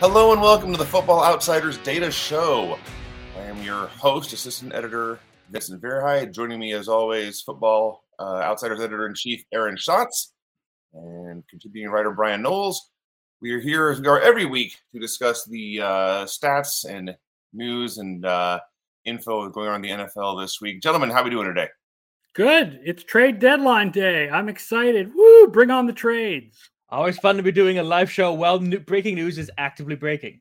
Hello and welcome to the Football Outsiders Data Show. I am your host, assistant editor Vincent Verhei. Joining me, as always, Football uh, Outsiders editor in chief Aaron Schatz and contributing writer Bryan Knowles. We are here as we are every week to discuss the uh, stats and news and uh, info going on in the NFL this week. Gentlemen, how are we doing today? Good. It's trade deadline day. I'm excited. Woo! Bring on the trades. Always fun to be doing a live show while new- breaking news is actively breaking.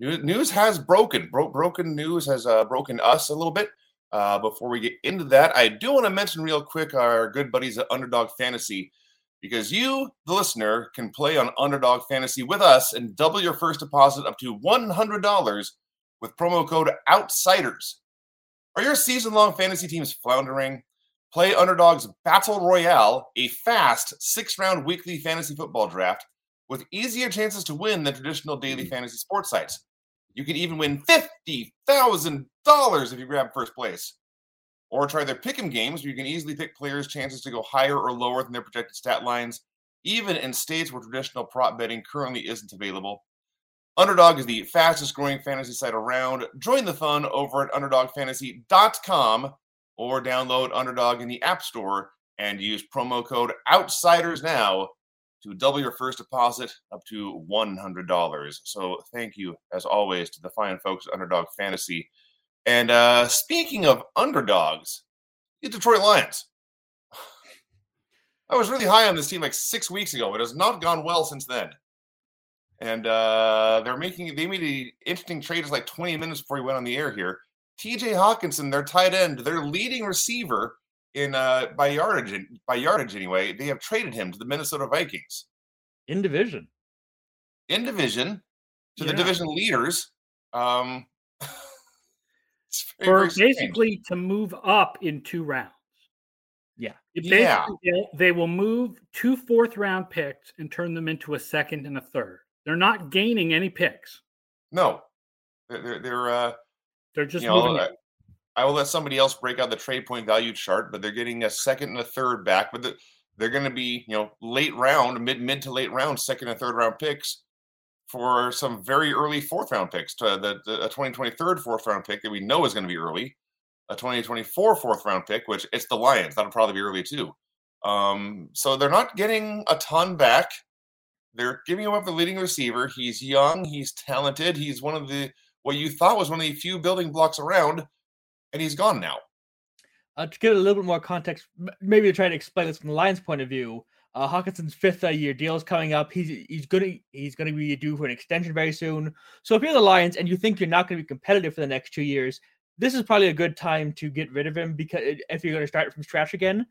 News has broken. Bro- broken news has uh, broken us a little bit. Uh, before we get into that, I do want to mention real quick our good buddies at Underdog Fantasy because you, the listener, can play on Underdog Fantasy with us and double your first deposit up to $100 with promo code OUTSIDERS. Are your season long fantasy teams floundering? Play Underdog's Battle Royale, a fast six round weekly fantasy football draft with easier chances to win than traditional daily hmm. fantasy sports sites. You can even win $50,000 if you grab first place. Or try their pick'em games where you can easily pick players' chances to go higher or lower than their projected stat lines, even in states where traditional prop betting currently isn't available. Underdog is the fastest growing fantasy site around. Join the fun over at underdogfantasy.com or download Underdog in the App Store and use promo code OUTSIDERS now to double your first deposit up to $100. So thank you, as always, to the fine folks at Underdog Fantasy. And uh, speaking of underdogs, the Detroit Lions. I was really high on this team like six weeks ago. It has not gone well since then. And uh, they're making they made an interesting trade. like 20 minutes before we went on the air here. TJ Hockenson, their tight end, their leading receiver in uh, by yardage by yardage anyway. They have traded him to the Minnesota Vikings in division. In division to yeah. the division leaders. Um, or basically to move up in two rounds. Yeah. yeah. They will move two fourth round picks and turn them into a second and a third. They're not gaining any picks. No, they're they're uh, they're just moving. Know, I will let somebody else break out the trade point value chart, but they're getting a second and a third back. But the, they're going to be, you know, late round, mid mid to late round, second and third round picks for some very early fourth round picks. To the, the a 2023 fourth round pick that we know is going to be early, a 2024 fourth round pick, which it's the Lions. That'll probably be early too. Um, so they're not getting a ton back. They're giving him up the leading receiver. He's young. He's talented. He's one of the what you thought was one of the few building blocks around, and he's gone now. Uh, to give a little bit more context, maybe to try to explain this from the Lions' point of view, uh, Hockenson's fifth uh, year deal is coming up. He's he's gonna he's gonna be due for an extension very soon. So if you're the Lions and you think you're not going to be competitive for the next two years, this is probably a good time to get rid of him because if you're going to start from scratch again.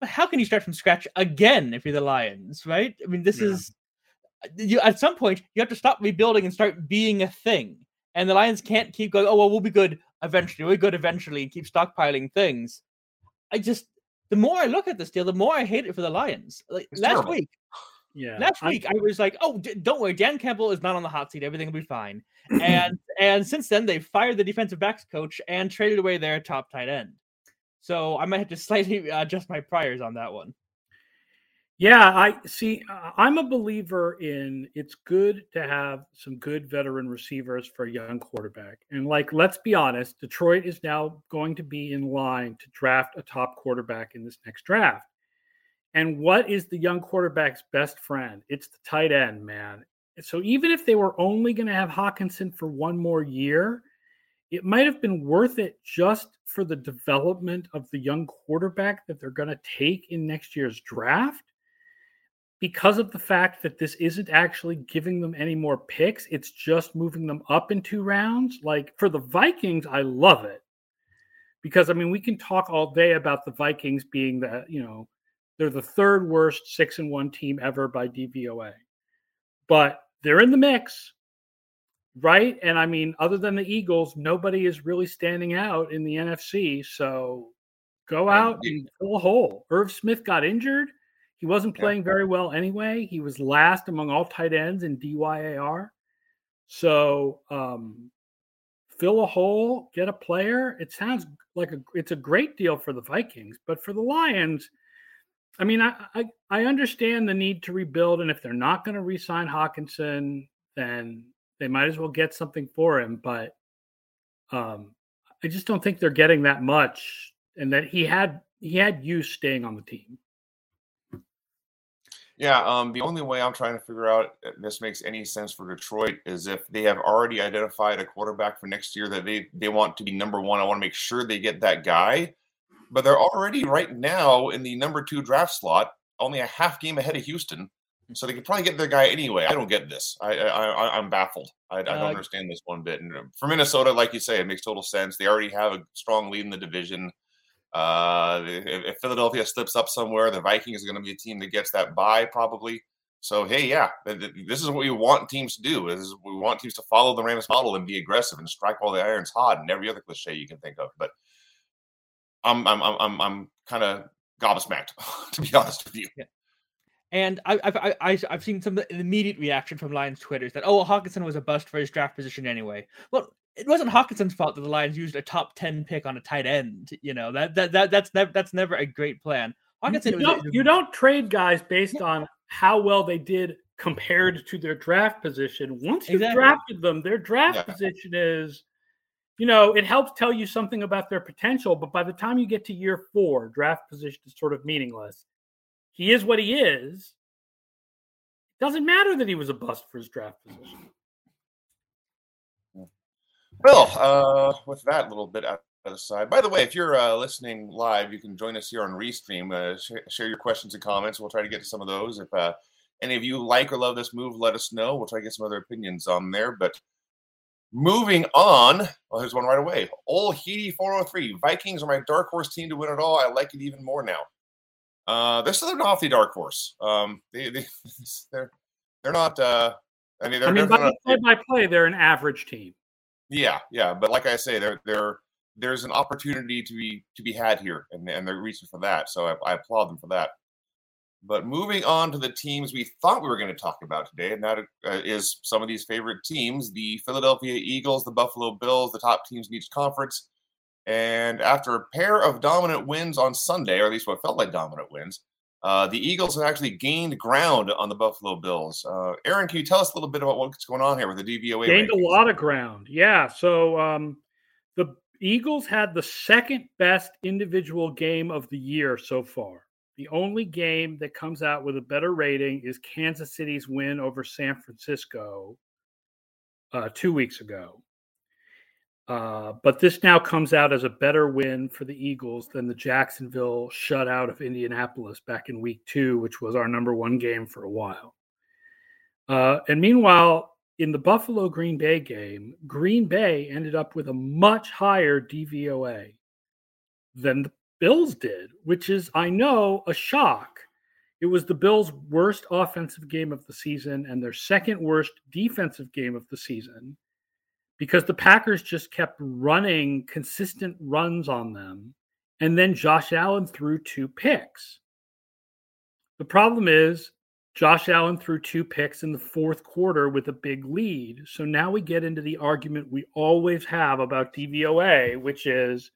But how can you start from scratch again if you're the Lions, right? I mean, this yeah. is you at some point you have to stop rebuilding and start being a thing. And the Lions can't keep going, oh well, we'll be good eventually, we'll be good eventually, and keep stockpiling things. I just the more I look at this deal, the more I hate it for the Lions. Like it's last terrible. week, yeah, last I, week I was like, "Oh, d- don't worry, Dan Campbell is not on the hot seat. Everything will be fine." and and since then, they fired the defensive backs coach and traded away their top tight end. So I might have to slightly uh, adjust my priors on that one. Yeah, I see. I'm a believer in it's good to have some good veteran receivers for a young quarterback. And like, let's be honest, Detroit is now going to be in line to draft a top quarterback in this next draft. And what is the young quarterback's best friend? It's the tight end, man. So even if they were only going to have Hockenson for one more year, it might have been worth it just for the development of the young quarterback that they're going to take in next year's draft because of the fact that this isn't actually giving them any more picks, it's just moving them up in two rounds. Like for the Vikings, I love it because I mean, we can talk all day about the Vikings being the, you know, they're the third worst six and one team ever by DVOA, but they're in the mix, right? And I mean, other than the Eagles, nobody is really standing out in the NFC. So go out and fill a hole. Irv Smith got injured he wasn't playing yeah. very well anyway. He was last among all tight ends in DYAR. So um, fill a hole, get a player. It sounds like a it's a great deal for the Vikings, but for the Lions, I mean, I I, I understand the need to rebuild, and if they're not going to re-sign Hockenson, then They might as well get something for him, but um, I just don't think they're getting that much, and that he had he had use staying on the team. Yeah, um, the only way I'm trying to figure out if this makes any sense for Detroit is if they have already identified a quarterback for next year that they they want to be number one. I want to make sure they get that guy, but they're already right now in the number two draft slot, only a half game ahead of Houston, so they could probably get their guy anyway. I don't get this. I, I, I'm baffled. I, I don't uh, understand this one bit. And uh, for Minnesota, like you say, it makes total sense. They already have a strong lead in the division. Uh, if, if, Philadelphia slips up somewhere, the Vikings are going to be a team that gets that bye probably. So hey, yeah, this is what we want teams to do. Is we want teams to follow the Rams model and be aggressive and strike while the iron's hot and every other cliche you can think of. But I'm I'm I'm I'm kind of gobsmacked to be honest with you. Yeah. And I, I've I, I've seen some immediate reaction from Lions Twitter is that oh Hockenson was a bust for his draft position anyway. Well, it wasn't Hockenson's fault that the Lions used a top ten pick on a tight end. You know that that, that that's never that's never a great plan. Hockenson, you, don't, you don't trade guys based on how well they did compared to their draft position. Once you exactly. drafted them, their draft yeah. position is, you know, it helps tell you something about their potential. But by the time you get to year four, draft position is sort of meaningless. He is what he is. Doesn't matter that he was a bust for his draft position. Well, uh, with that little bit out of the side. By the way, if you're uh, listening live, you can join us here on Restream. Uh, sh- share your questions and comments. We'll try to get to some of those. If uh, any of you like or love this move, let us know. We'll try to get some other opinions on there. But moving on, well, here's one right away. Old Heedy 403. Vikings are my dark horse team to win it all. I like it even more now. Uh, they're still not the dark horse. Um, they, they, they're they're not. Uh, I mean, they're, I mean, by, play by play, they're an average team. Yeah, yeah, but like I say, there there there's an opportunity to be to be had here, and and they're reaching for that. So I, I applaud them for that. But moving on to the teams we thought we were going to talk about today, and that uh, is some of these favorite teams: the Philadelphia Eagles, the Buffalo Bills, the top teams in each conference. And after a pair of dominant wins on Sunday, or at least what felt like dominant wins, uh, the Eagles have actually gained ground on the Buffalo Bills. Uh, Aaron, can you tell us a little bit about what's going on here with the DVOA? Gained rankings? a lot of ground. Yeah. So um, the Eagles had the second best individual game of the year so far. The only game that comes out with a better rating is Kansas City's win over San Francisco uh, two weeks ago. Uh, but this now comes out as a better win for the Eagles than the Jacksonville shutout of Indianapolis back in week two, which was our number one game for a while. Uh, and meanwhile, in the Buffalo Green Bay game, Green Bay ended up with a much higher DVOA than the Bills did, which is, I know, a shock. It was the Bills' worst offensive game of the season and their second worst defensive game of the season because the Packers just kept running consistent runs on them. And then Josh Allen threw two picks. The problem is, Josh Allen threw two picks in the fourth quarter with a big lead. So now we get into the argument we always have about DVOA, which is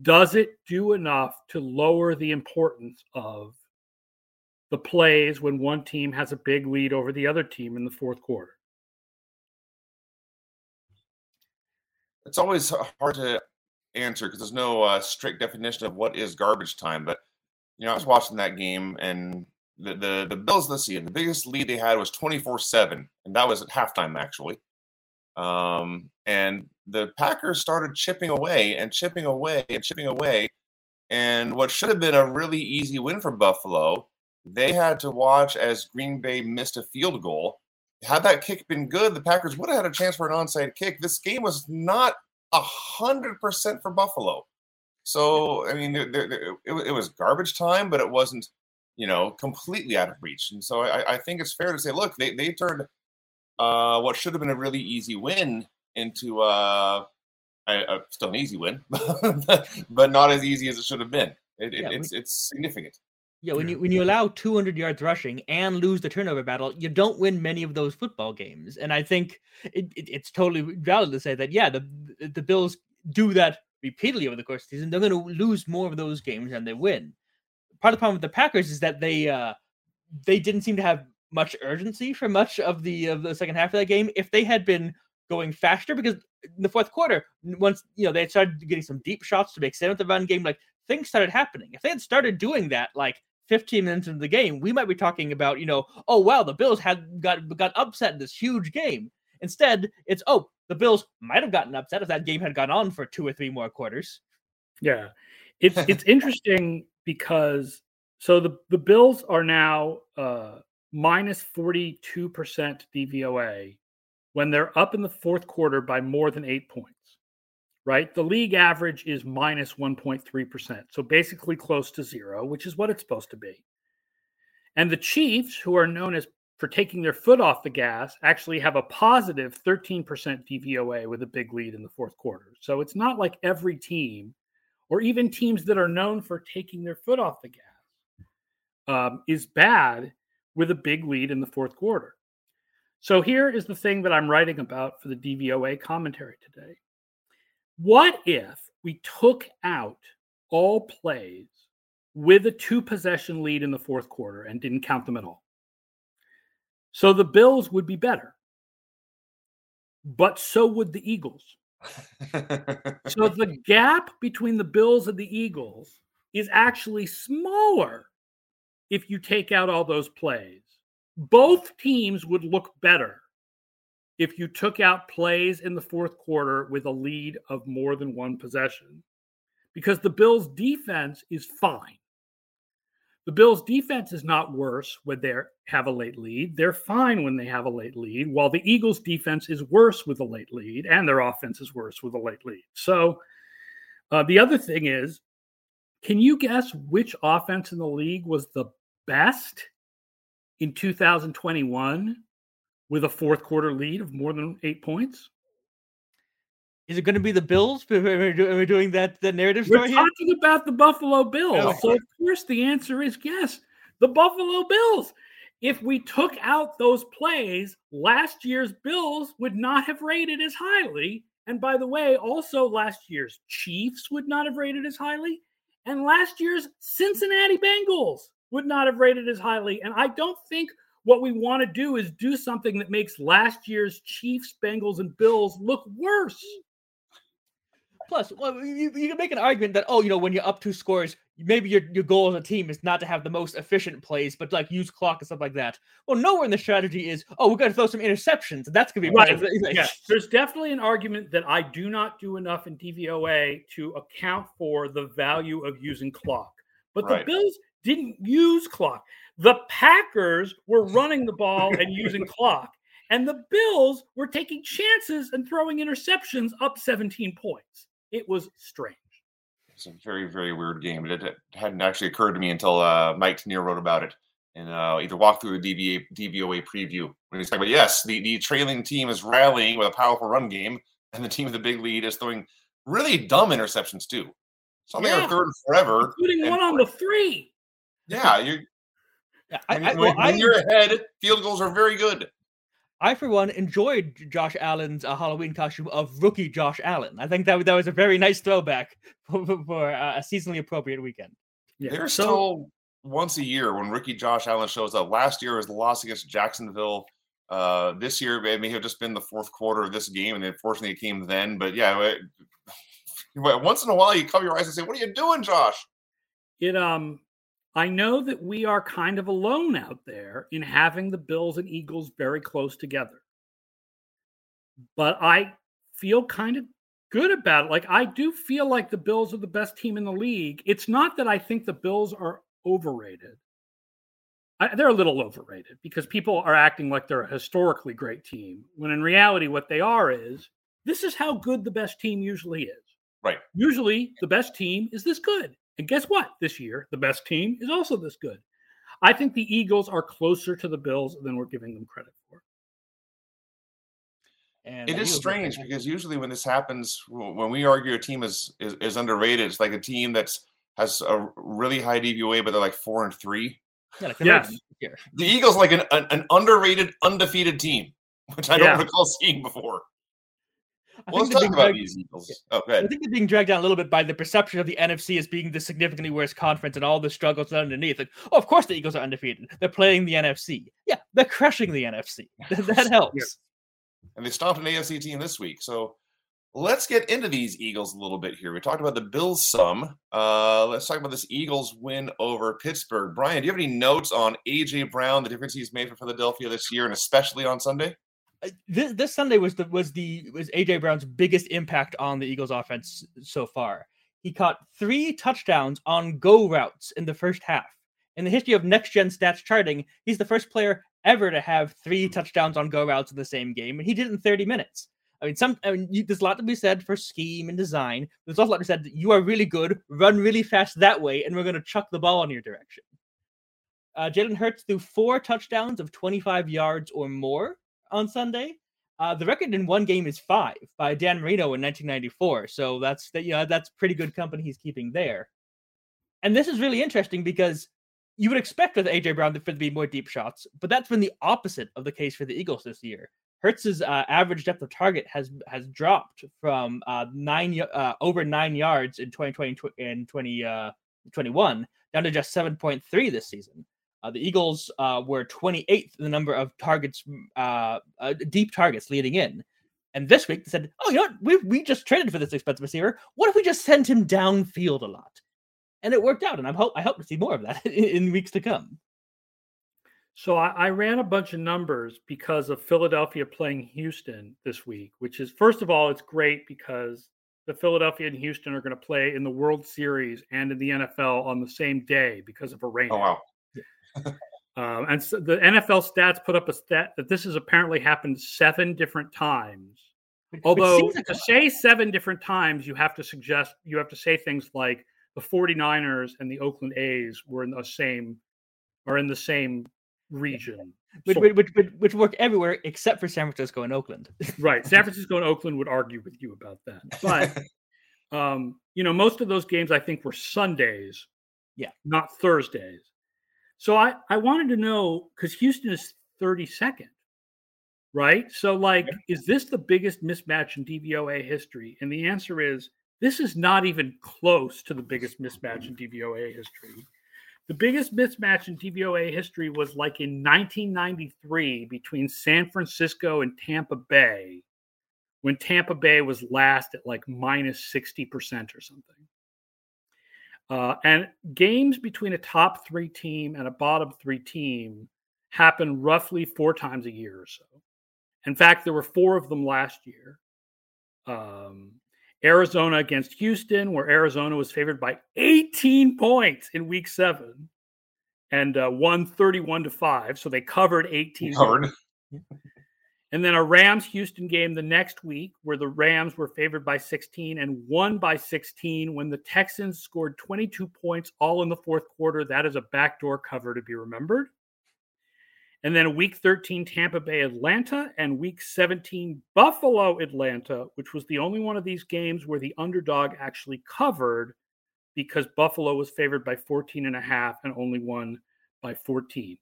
does it do enough to lower the importance of the plays when one team has a big lead over the other team in the fourth quarter? It's always hard to answer because there's no uh, strict definition of what is garbage time. But you know, I was watching that game, and the the, the Bills. Let's see, the biggest lead they had was 24 seven, and that was at halftime actually. Um, and the Packers started chipping away and chipping away and chipping away. And what should have been a really easy win for Buffalo, they had to watch as Green Bay missed a field goal had that kick been good, the Packers would have had a chance for an onside kick. This game was not a hundred percent for Buffalo. So I mean, it, it, was garbage time, but it wasn't, you know, completely out of reach. And so I, I think it's fair to say, look, they they turned uh, what should have been a really easy win into uh, a, a, still an easy win, but not as easy as it should have been. It, yeah, it's we, it's significant. Yeah, when you when you allow 200 yards rushing and lose the turnover battle, you don't win many of those football games. And I think it, it, it's totally valid to say that yeah, the the Bills do that repeatedly over the course of the season. They're going to lose more of those games than they win. Part of the problem with the Packers is that they uh, they didn't seem to have much urgency for much of the of the second half of that game. If they had been going faster, because in the fourth quarter, once you know they started getting some deep shots to make sense of the run game, like things started happening. If they had started doing that, like 15 minutes into the game, we might be talking about, you know, oh wow, the Bills had got got upset in this huge game. Instead, it's oh, the Bills might have gotten upset if that game had gone on for two or three more quarters. Yeah. It's it's interesting because so the, the Bills are now uh minus 42% DVOA when they're up in the fourth quarter by more than eight points right? The league average is minus 1.3%. So basically close to zero, which is what it's supposed to be. And the Chiefs, who are known as for taking their foot off the gas, actually have a positive 13% DVOA with a big lead in the fourth quarter. So it's not like every team, or even teams that are known for taking their foot off the gas, um, is bad with a big lead in the fourth quarter. So here is the thing that I'm writing about for the DVOA commentary today. What if we took out all plays with a two possession lead in the fourth quarter and didn't count them at all? So the Bills would be better, but so would the Eagles. so the gap between the Bills and the Eagles is actually smaller if you take out all those plays. Both teams would look better if you took out plays in the fourth quarter with a lead of more than one possession because the Bills' defense is fine. The Bills' defense is not worse when they have a late lead. They're fine when they have a late lead, while the Eagles' defense is worse with a late lead, and their offense is worse with a late lead. So, uh, the other thing is, can you guess which offense in the league was the best in 2021 with a fourth quarter lead of more than eight points? Is it going to be the Bills? Are We're doing that the narrative We're story talking here? about the Buffalo Bills. Oh. So of course the answer is yes, the Buffalo Bills. If we took out those plays, last year's Bills would not have rated as highly. And by the way, also last year's Chiefs would not have rated as highly. And last year's Cincinnati Bengals would not have rated as highly. And I don't think what we want to do is do something that makes last year's Chiefs, Bengals, and Bills look worse. Plus, well, you, you can make an argument that, oh, you know, when you're up two scores, maybe your, your goal as a team is not to have the most efficient plays, but like use clock and stuff like that. Well, nowhere in the strategy is, oh, we're going to throw some interceptions. That's going to be right. yeah. There's definitely an argument that I do not do enough in DVOA to account for the value of using clock. But right. the Bills didn't use clock. The Packers were running the ball and using clock, and the Bills were taking chances and throwing interceptions up 17 points. It was strange. It's a very, very weird game. It, hadn't actually occurred to me until uh, Mike Tanier wrote about it and uh, either walk through the DVA, DVOA preview when he's talking about yes, the, the trailing team is rallying with a powerful run game, and the team with the big lead is throwing really dumb interceptions too. Something yeah. third forever, including one on the three. Yeah, you're yeah, I, when, I, well, when you're ahead, field goals are very good. I, for one, enjoyed Josh Allen's uh, Halloween costume of rookie Josh Allen. I think that that was a very nice throwback for, for uh, a seasonally appropriate weekend. Yeah. There's so, still once a year when rookie Josh Allen shows up. Last year was the loss against Jacksonville. Uh, this year it may have just been the fourth quarter of this game, and unfortunately it came then. But yeah, it, once in a while you cover your eyes and say, "What are you doing, Josh?" It um I know that we are kind of alone out there in having the Bills and Eagles very close together. But I feel kind of good about it. Like, I do feel like the Bills are the best team in the league. It's not that I think the Bills are overrated. I, they're a little overrated because people are acting like they're a historically great team, when in reality, what they are is this is how good the best team usually is. Right. Usually, the best team is this good. And guess what? This year, the best team is also this good. I think the Eagles are closer to the Bills than we're giving them credit for. And it is strange because usually when this happens, when we argue a team is, is, is underrated, it's like a team that's has a really high DVOA, but they're like four and three. Yeah, like yes. The Eagles like an, an, an, underrated, undefeated team, which I don't yeah. recall seeing before. I well, let's talk about dragged, these Eagles. Oh, I think they're being dragged down a little bit by the perception of the NFC as being the significantly worse conference and all the struggles underneath. Like, oh, of course the Eagles are undefeated. They're playing the NFC. Yeah, they're crushing the NFC. that helps. Yeah. And they stopped an AFC team this week. So let's get into these Eagles a little bit here. We talked about the Bills some. Uh, let's talk about this Eagles win over Pittsburgh. Bryan, do you have any notes on AJ Brown, the difference he's made for Philadelphia this year, and especially on Sunday? Uh, this, this Sunday was the was the was AJ Brown's biggest impact on the Eagles offense so far. He caught three touchdowns on go routes in the first half. In the history of next gen stats charting, he's the first player ever to have three touchdowns on go routes in the same game, and he did it in 30 minutes. I mean, some I mean, you, there's a lot to be said for scheme and design. There's also a lot to be said that you are really good, run really fast that way, and we're going to chuck the ball in your direction. Uh, Jalen Hurts threw four touchdowns of 25 yards or more on Sunday. Uh, the record in one game is five by Dan Marino in 1994. So that's that. You know, that's pretty good company he's keeping there. And this is really interesting because you would expect with AJ Brown for to be more deep shots, but that's been the opposite of the case for the Eagles this year. Hurts's uh, average depth of target has has dropped from uh, nine uh, over nine yards in 2020 and 2021 uh, down to just 7.3 this season. Uh, the Eagles uh, were 28th in the number of targets, deep targets leading in. And this week they said, "Oh, you know what? We we just traded for this expensive receiver. What if we just send him downfield a lot?" And it worked out. And I hope I hope to see more of that in, in weeks to come. So I, I, ran a bunch of numbers because of Philadelphia playing Houston this week, which is first of all, it's great because the Philadelphia and Houston are going to play in the World Series and in the NFL on the same day because of a rain. Oh wow! Um, and so the NFL stats put up a stat that this has apparently happened seven different times. Although to say seven different times, you have to suggest you have to say things like the 49ers and the Oakland A's were in the same are in the same region. Which, which, which, which, work everywhere except for San Francisco and Oakland. right. San Francisco and Oakland would argue with you about that. But, um, you know, most of those games I think were Sundays. Yeah. Not Thursdays. So I, I wanted to know because Houston is 32nd, right? So, like, is this the biggest mismatch in DVOA history? And the answer is this is not even close to the biggest mismatch in DVOA history. The biggest mismatch in DVOA history was like in 1993 between San Francisco and Tampa Bay, when Tampa Bay was last at like minus 60% or something. Uh, and games between a top three team and a bottom three team happen roughly four times a year or so. In fact, there were four of them last year. Um, Arizona against Houston, where Arizona was favored by 18 points in week seven and uh, won 31 to 5. So they covered 18. Covered. And then a Rams Houston game the next week where the Rams were favored by 16 and won by 16 when the Texans scored 22 points all in the fourth quarter. That is a backdoor cover to be remembered. And then week 13, Tampa Bay, Atlanta, and week 17, Buffalo, Atlanta, which was the only one of these games where the underdog actually covered because Buffalo was favored by 14 and a half and only won by 14.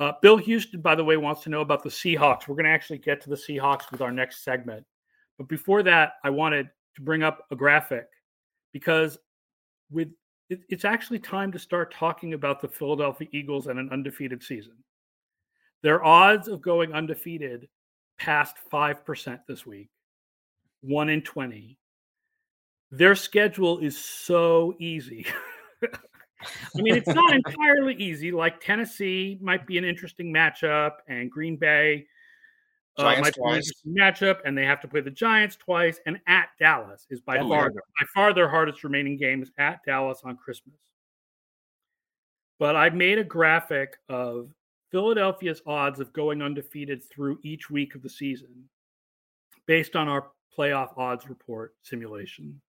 Uh, Bill Houston, by the way, wants to know about the Seahawks. We're going to actually get to the Seahawks with our next segment. But before that, I wanted to bring up a graphic because with it, it's actually time to start talking about the Philadelphia Eagles and an undefeated season. Their odds of going undefeated past 5% this week, 1 in 20. Their schedule is so easy. I mean, it's not entirely easy. Like Tennessee might be an interesting matchup, and Green Bay uh, might be an interesting matchup, and they have to play the Giants twice. And at Dallas is by far by far their hardest remaining game is at Dallas on Christmas. But I made a graphic of Philadelphia's odds of going undefeated through each week of the season based on our playoff odds report simulation.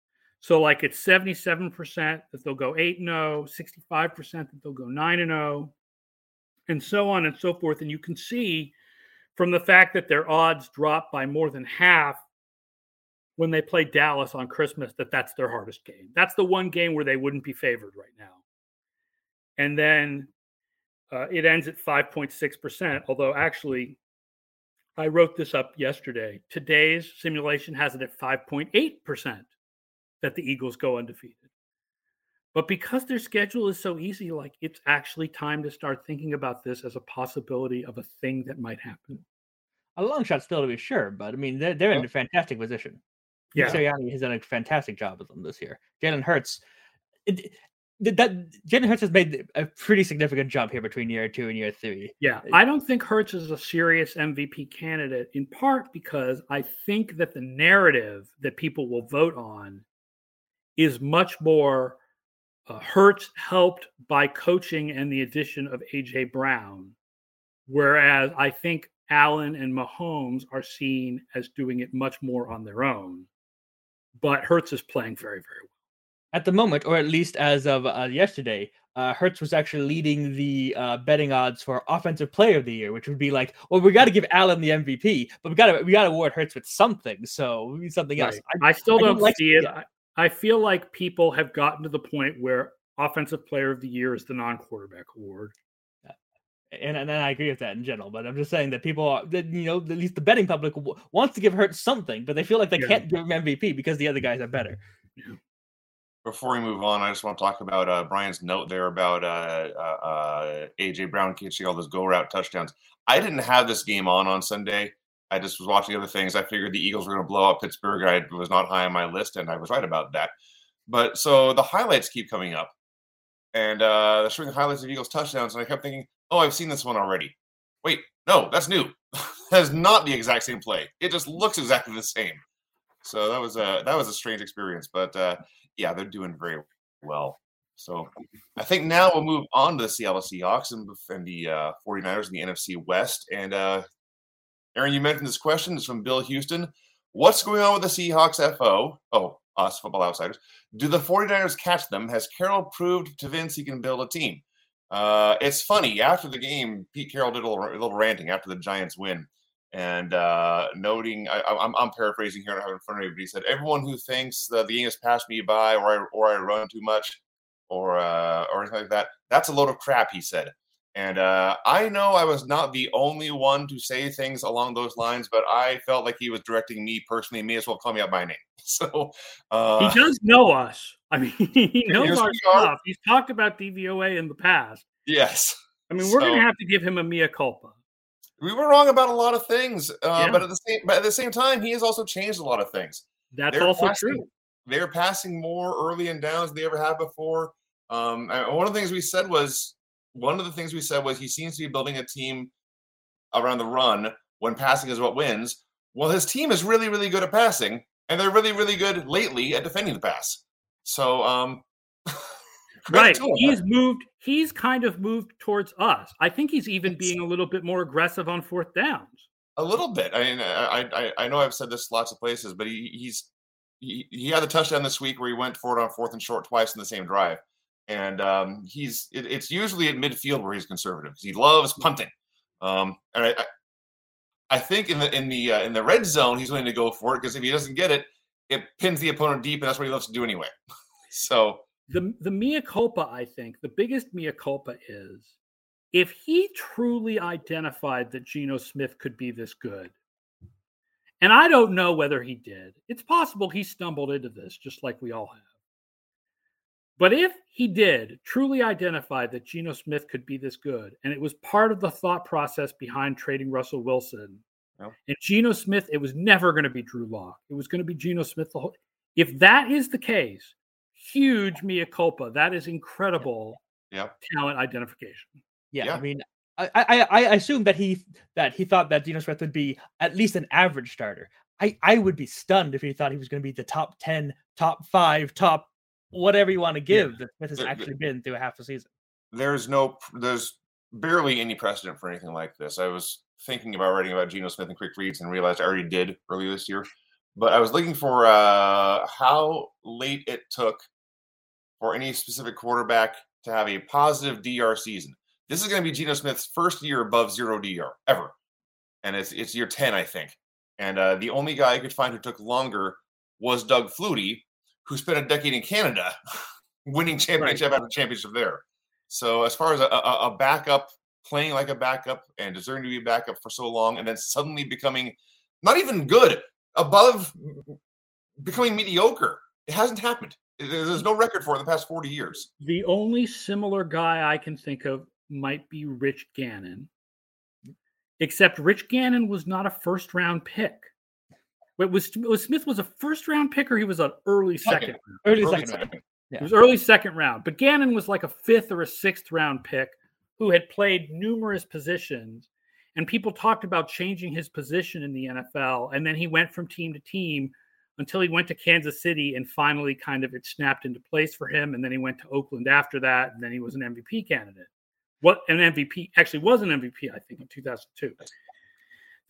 So, like, it's 77% that they'll go 8 0, 65% that they'll go 9 and 0, and so on and so forth. And you can see from the fact that their odds drop by more than half when they play Dallas on Christmas that that's their hardest game. That's the one game where they wouldn't be favored right now. And then uh, it ends at 5.6%, although actually, I wrote this up yesterday. Today's simulation has it at 5.8% that the Eagles go undefeated. But because their schedule is so easy, like it's actually time to start thinking about this as a possibility of a thing that might happen. A long shot still to be sure, but I mean they're they're in a fantastic position. Yeah. Sirianni has done a fantastic job with them this year. Jalen Hurts, it, that, Jalen Hurts has made a pretty significant jump here between year two and year three. Yeah, I don't think Hurts is a serious MVP candidate in part because I think that the narrative that people will vote on is much more uh, Hurts helped by coaching and the addition of AJ Brown, whereas I think Allen and Mahomes are seen as doing it much more on their own. But Hurts is playing very, very well. At the moment, or at least as of uh, yesterday, uh, Hurts was actually leading the uh, betting odds for Offensive Player of the Year, which would be like, well, we got to give Allen the MVP, but we got to we got to award Hurts with something, so something else. Right. I, still I don't don't like- see it. yeah. I, I feel like people have gotten to the point where offensive player of the year is the non-quarterback award. and, and I agree with that in general. But I'm just saying that people, are, that you know, at least the betting public w- wants to give Hurts something, but they feel like they Yeah. can't give him MVP because the other guys are better. Before we move on, I just want to talk about uh, Bryan's note there about uh, uh, uh, AJ Brown catching all those go route touchdowns. I didn't have this game on on Sunday. I just was watching other things. I figured the Eagles were going to blow up Pittsburgh. I was not high on my list, and I was right about that. But so the highlights keep coming up, and uh, they're showing the highlights of Eagles touchdowns, and I kept thinking, "Oh, I've seen this one already." Wait, no, that's new. that is not the exact same play. It just looks exactly the same. So that was a that was a strange experience, but uh, yeah, they're doing very well. So I think now we'll move on to the Seattle Seahawks and, and the uh, 49ers in the NFC West. And uh, Aaron, you mentioned this question. It's from Bill Houston. What's going on with the Seahawks FO? Oh, us, Football Outsiders. Do the 49ers catch them? Has Carroll proved to Vince he can build a team? Uh, it's funny. After the game, Pete Carroll did a little, a little ranting after the Giants win and uh, noting, I, I'm, I'm paraphrasing here, I don't have it in front of me, but he said, "Everyone who thinks the game has passed me by, or I or I run too much, or uh, or anything like that, that's a load of crap." He said, and uh, I know I was not the only one to say things along those lines, but I felt like he was directing me personally. May as well call me out by name. So uh, he does know us. I mean, he knows our stuff. He's talked about DVOA in the past. yes, I mean, we're going to have to give him a mea culpa. we were wrong about a lot of things, uh, Yeah. but at the same but at the same time, he has also changed a lot of things. That's They're also passing- true. they're passing more early and downs than they ever have before. Um, one of the things we said was one of the things we said was he seems to be building a team around the run when passing is what wins. Well, his team is really, really good at passing, and they're really, really good lately at defending the pass. So, um, Right. He's moved. He's kind of moved towards us. I think he's even being a little bit more aggressive on fourth downs. A little bit. I mean, I I, I know I've said this lots of places, but he, he's he, he had the touchdown this week where he went for it on fourth and short twice in the same drive, and um, he's it, it's usually at midfield where he's conservative because he loves punting. Um, and I, I I think in the in the uh, in the red zone he's willing to go for it because if he doesn't get it, it pins the opponent deep, and that's what he loves to do anyway. so The the mea culpa, I think, the biggest mea culpa is if he truly identified that Geno Smith could be this good. And I don't know whether he did. It's possible he stumbled into this just like we all have. But if he did truly identify that Geno Smith could be this good, and it was part of the thought process behind trading Russell Wilson, Yeah. and Geno Smith, it was never going to be Drew Lock. It was going to be Geno Smith the whole. If that is the case, huge mea culpa. That is incredible yeah, talent identification. Yeah, Yeah. I mean, I, I I I assume that he that he thought that Geno Smith would be at least an average starter. I I would be stunned if he thought he was going to be the top ten, top five, top whatever you want to give that Smith has The- the- actually been through a half a season. there's no there's barely any precedent for anything like this. I was thinking about writing about Geno Smith and Quick Reads and realized I already did earlier this year. But I was looking for uh, how late it took for any specific quarterback to have a positive DYAR season. This is going to be Geno Smith's first year above zero DYAR ever, and it's it's year ten, I think. And uh, the only guy I could find who took longer was Doug Flutie, who spent a decade in Canada, winning championship after championship there. So as far as a, a, a backup playing like a backup and deserving to be a backup for so long, and then suddenly becoming not even good, above becoming mediocre, it hasn't happened. There's no record for it in the past 40 years. The only similar guy I can think of might be Rich Gannon, except Rich Gannon was not a first round pick. Wait, was, was Smith was a first round pick or he was an early second? second early, early, second, second round. Yeah. It was early second round, but Gannon was like a fifth or a sixth round pick who had played numerous positions. And people talked about changing his position in the NFL. And then he went from team to team until he went to Kansas City and finally kind of it snapped into place for him. And then he went to Oakland after that. And then he was an MVP candidate. What an MVP actually was an MVP, I think, in 2002.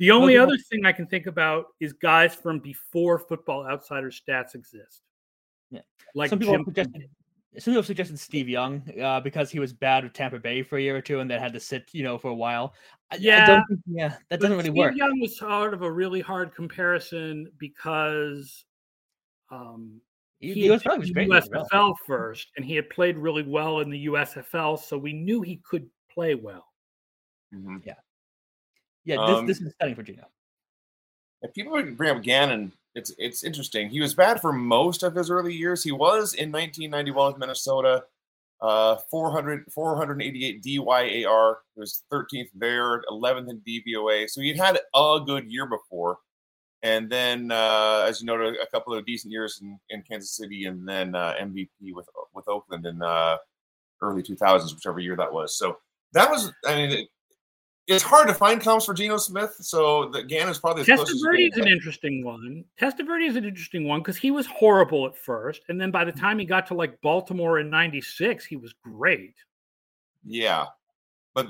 The only other thing I can think about is guys from before Football Outsider stats exist. Yeah. Like some people Jim, suggested, some people suggested Steve Young uh, because he was bad with Tampa Bay for a year or two and then had to sit, you know, for a while. Yeah, think, yeah, that doesn't really Steve work. Young was sort of a really hard comparison because um, he, he was probably great USFL first, and he had played really well in the USFL, so we knew he could play well. Mm-hmm. Yeah, yeah. This, um, this is stunning for Geno. If people bring up Gannon, it's it's interesting. He was bad for most of his early years. He was in 1991 with Minnesota, uh, 400 488 DYAR. He was 13th there, 11th in DVOA. So he'd had a good year before, and then uh, as you noted, a couple of decent years in, in Kansas City, and then uh, MVP with with Oakland in uh, early 2000s, whichever year that was. So that was, I mean, it's hard to find comps for Geno Smith, so the Gann is probably as Testaverde is an interesting one. Testaverde is an interesting one because he was horrible at first, and then by the time he got to like Baltimore in '96, he was great. Yeah, but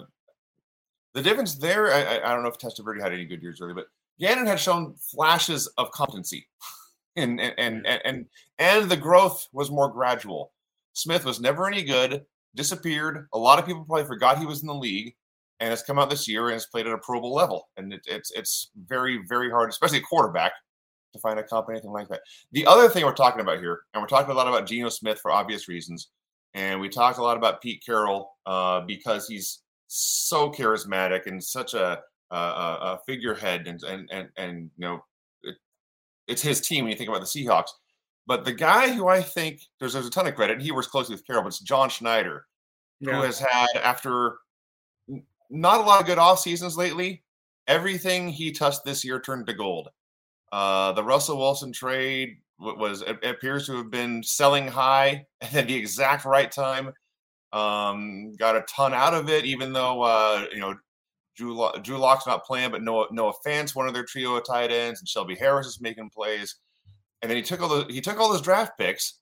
the difference there, I, I don't know if Testaverde had any good years really, but Gannon had shown flashes of competency, and and and and and the growth was more gradual. Smith was never any good, disappeared. A lot of people probably forgot he was in the league and has come out this year and has played at a Pro Bowl level. And it, it's it's very very hard, especially a quarterback, to find a comp anything like that. The other thing we're talking about here, and we're talking a lot about Geno Smith for obvious reasons, and we talked a lot about Pete Carroll uh, because he's so charismatic and such a, a, a figurehead, and and and and you know, it, it's his team when you think about the Seahawks. But the guy who I think there's there's a ton of credit, and he works closely with Carroll, but it's John Schneider, yeah. who has had after not a lot of good off seasons lately. Everything he touched this year turned to gold. Uh, the Russell Wilson trade was appears to have been selling high at the exact right time. Um, got a ton out of it, even though uh, you know Drew, Drew Lock's not playing, but no no offense, one of their trio of tight ends, and Shelby Harris is making plays. And then he took all the he took all those draft picks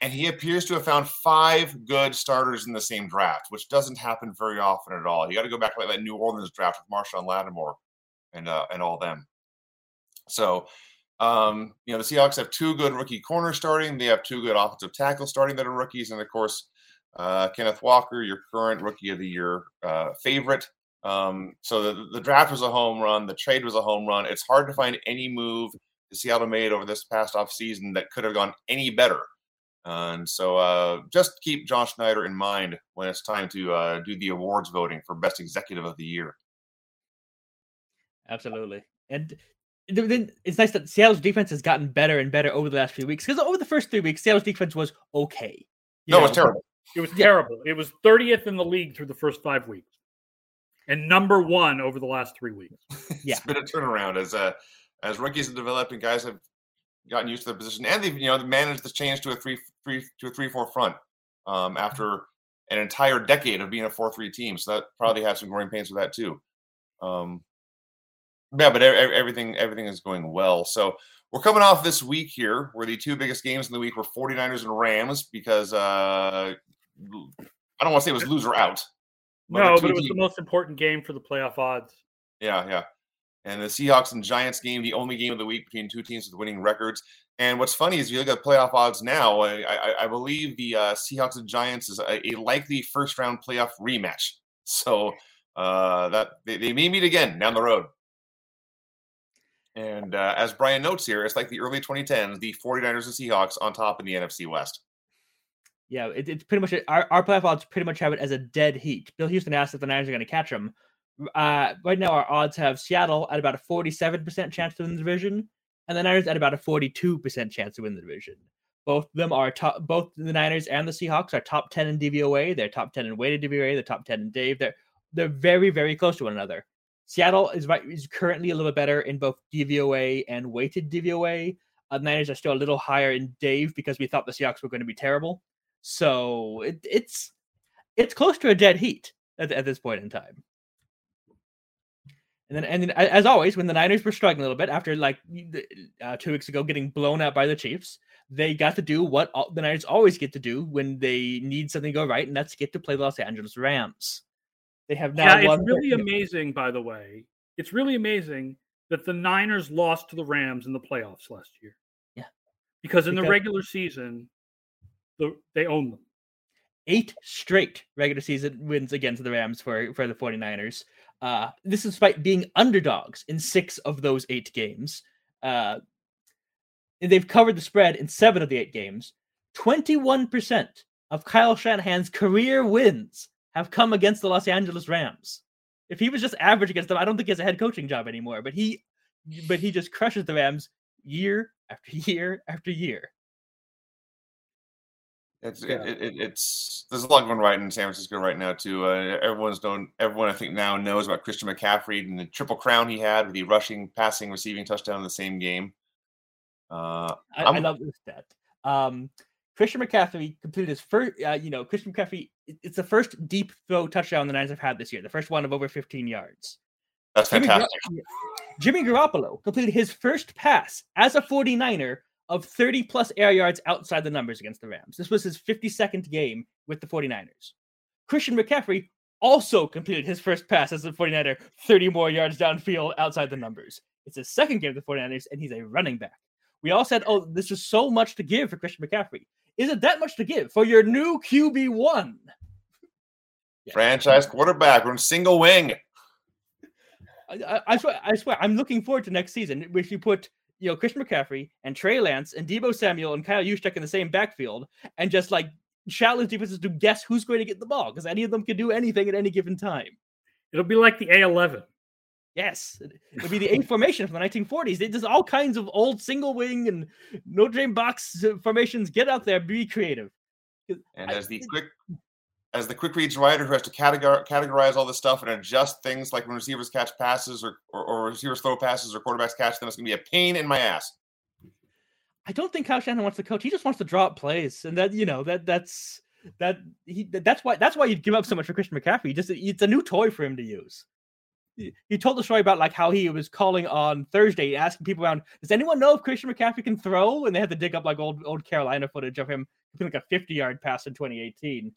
and he appears to have found five good starters in the same draft, which doesn't happen very often at all. You got to go back to like that New Orleans draft with Marshon Lattimore and uh, and all them. So, um, you know, the Seahawks have two good rookie corners starting. They have two good offensive tackles starting that are rookies, and of course, uh, Kenneth Walker, your current rookie of the year uh, favorite. Um, so the, the draft was a home run. The trade was a home run. It's hard to find any move the Seattle made over this past off season that could have gone any better and so uh, just keep Josh Schneider in mind when it's time to uh, do the awards voting for Best Executive of the Year. Absolutely. And then it's nice that Seattle's defense has gotten better and better over the last few weeks because over the first three weeks, Seattle's defense was okay. No, know? it was terrible. It was terrible. It was 30th in the league through the first five weeks and number one over the last three weeks. yeah. it's been a turnaround as uh, as rookies have developed and guys have gotten used to their position, and they've you know managed to change to a three three to a three four front um, after an entire decade of being a four three team. So that probably had some growing pains with that too. Um, yeah, but everything everything is going well. So we're coming off this week here where the two biggest games in the week were 49ers and Rams because uh, I don't want to say it was loser out. No, but it was the most important game for the playoff odds. Yeah, yeah and the Seahawks and Giants game, the only game of the week between two teams with winning records. And what's funny is if you look at playoff odds now. I, I, I believe the uh, Seahawks and Giants is a, a, likely first round playoff rematch. So uh, that they, they, may meet again down the road. And uh, as Bryan notes here, it's like the early 2010s, the 49ers and Seahawks on top in the NFC West. Yeah, it, it's pretty much our, our playoff odds pretty much have it as a dead heat. Bill Houston asked if the Niners are going to catch them uh, right now our odds have Seattle at about a 47% chance to win the division, and the Niners at about a 42% chance to win the division. Both of them are top. Both the Niners and the Seahawks are top ten in DVOA. They're top ten in weighted DVOA. They're top ten in DAVE. They're they're very very close to one another. Seattle is right is currently a little bit better in both DVOA and weighted DVOA. Uh, the Niners are still a little higher in DAVE because we thought the Seahawks were going to be terrible. So it, it's it's close to a dead heat at, at this point in time. And then, and then, as always, when the Niners were struggling a little bit after like uh, two weeks ago getting blown out by the Chiefs, they got to do what all, the Niners always get to do when they need something to go right, and that's get to play the Los Angeles Rams. They have now. Yeah, it's really amazing. By the way, it's really amazing that the Niners lost to the Rams in the playoffs last year. Yeah, because in because, the regular season, the, they own them. Eight straight regular season wins against the Rams for, for the 49ers. Uh, this is despite being underdogs in six of those eight games. Uh, and they've covered the spread in seven of the eight games. 21% of Kyle Shanahan's career wins have come against the Los Angeles Rams. If he was just average against them, I don't think he has a head coaching job anymore. But he, but he just crushes the Rams year after year after year. It's yeah. it, it, it's there's a lot going right in San Francisco right now too. Uh, everyone's known. Everyone I think now knows about Christian McCaffrey and the triple crown he had with the rushing, passing, receiving touchdown in the same game. Uh, I, I, love this stat. Um, Christian McCaffrey completed his first. Uh, you know, Christian McCaffrey. It's the first deep throw touchdown the Niners have had this year. The first one of over 15 yards. That's fantastic. Jimmy, Jimmy Garoppolo completed his first pass as a 49er of 30 plus air yards outside the numbers against the Rams. This was his 52nd game with the 49ers. Christian McCaffrey also completed his first pass as a 49er, 30 more yards downfield outside the numbers. It's his second game with the 49ers, and he's a running back. We all said, oh, this is so much to give for Christian McCaffrey. Is it that much to give for your new QB1? Yeah. Franchise quarterback, run single wing. I, I, I, swear, I swear, I'm looking forward to next season, which you put you know, Christian McCaffrey and Trey Lance and Deebo Samuel and Kyle Juszczyk in the same backfield and just like challenge defenses to guess who's going to get the ball because any of them can do anything at any given time. It'll be like the A11. Yes, it'll be the A formation from the 1940s. It does all kinds of old single wing and Notre Dame box formations. Get out there, be creative. And as the quick as the quick reads writer who has to categorize, all this stuff and adjust things like when receivers catch passes or, or, or receivers throw passes or quarterbacks catch them, it's going to be a pain in my ass. I don't think Kyle Shanahan wants to coach. He just wants to drop plays, and that you know that that's that he that's why that's why you give up so much for Christian McCaffrey. Just it's a new toy for him to use. He, he told the story about like how he was calling on Thursday, asking people around, "Does anyone know if Christian McCaffrey can throw?" And they had to dig up like old old Carolina footage of him like a 50 yard pass in 2018.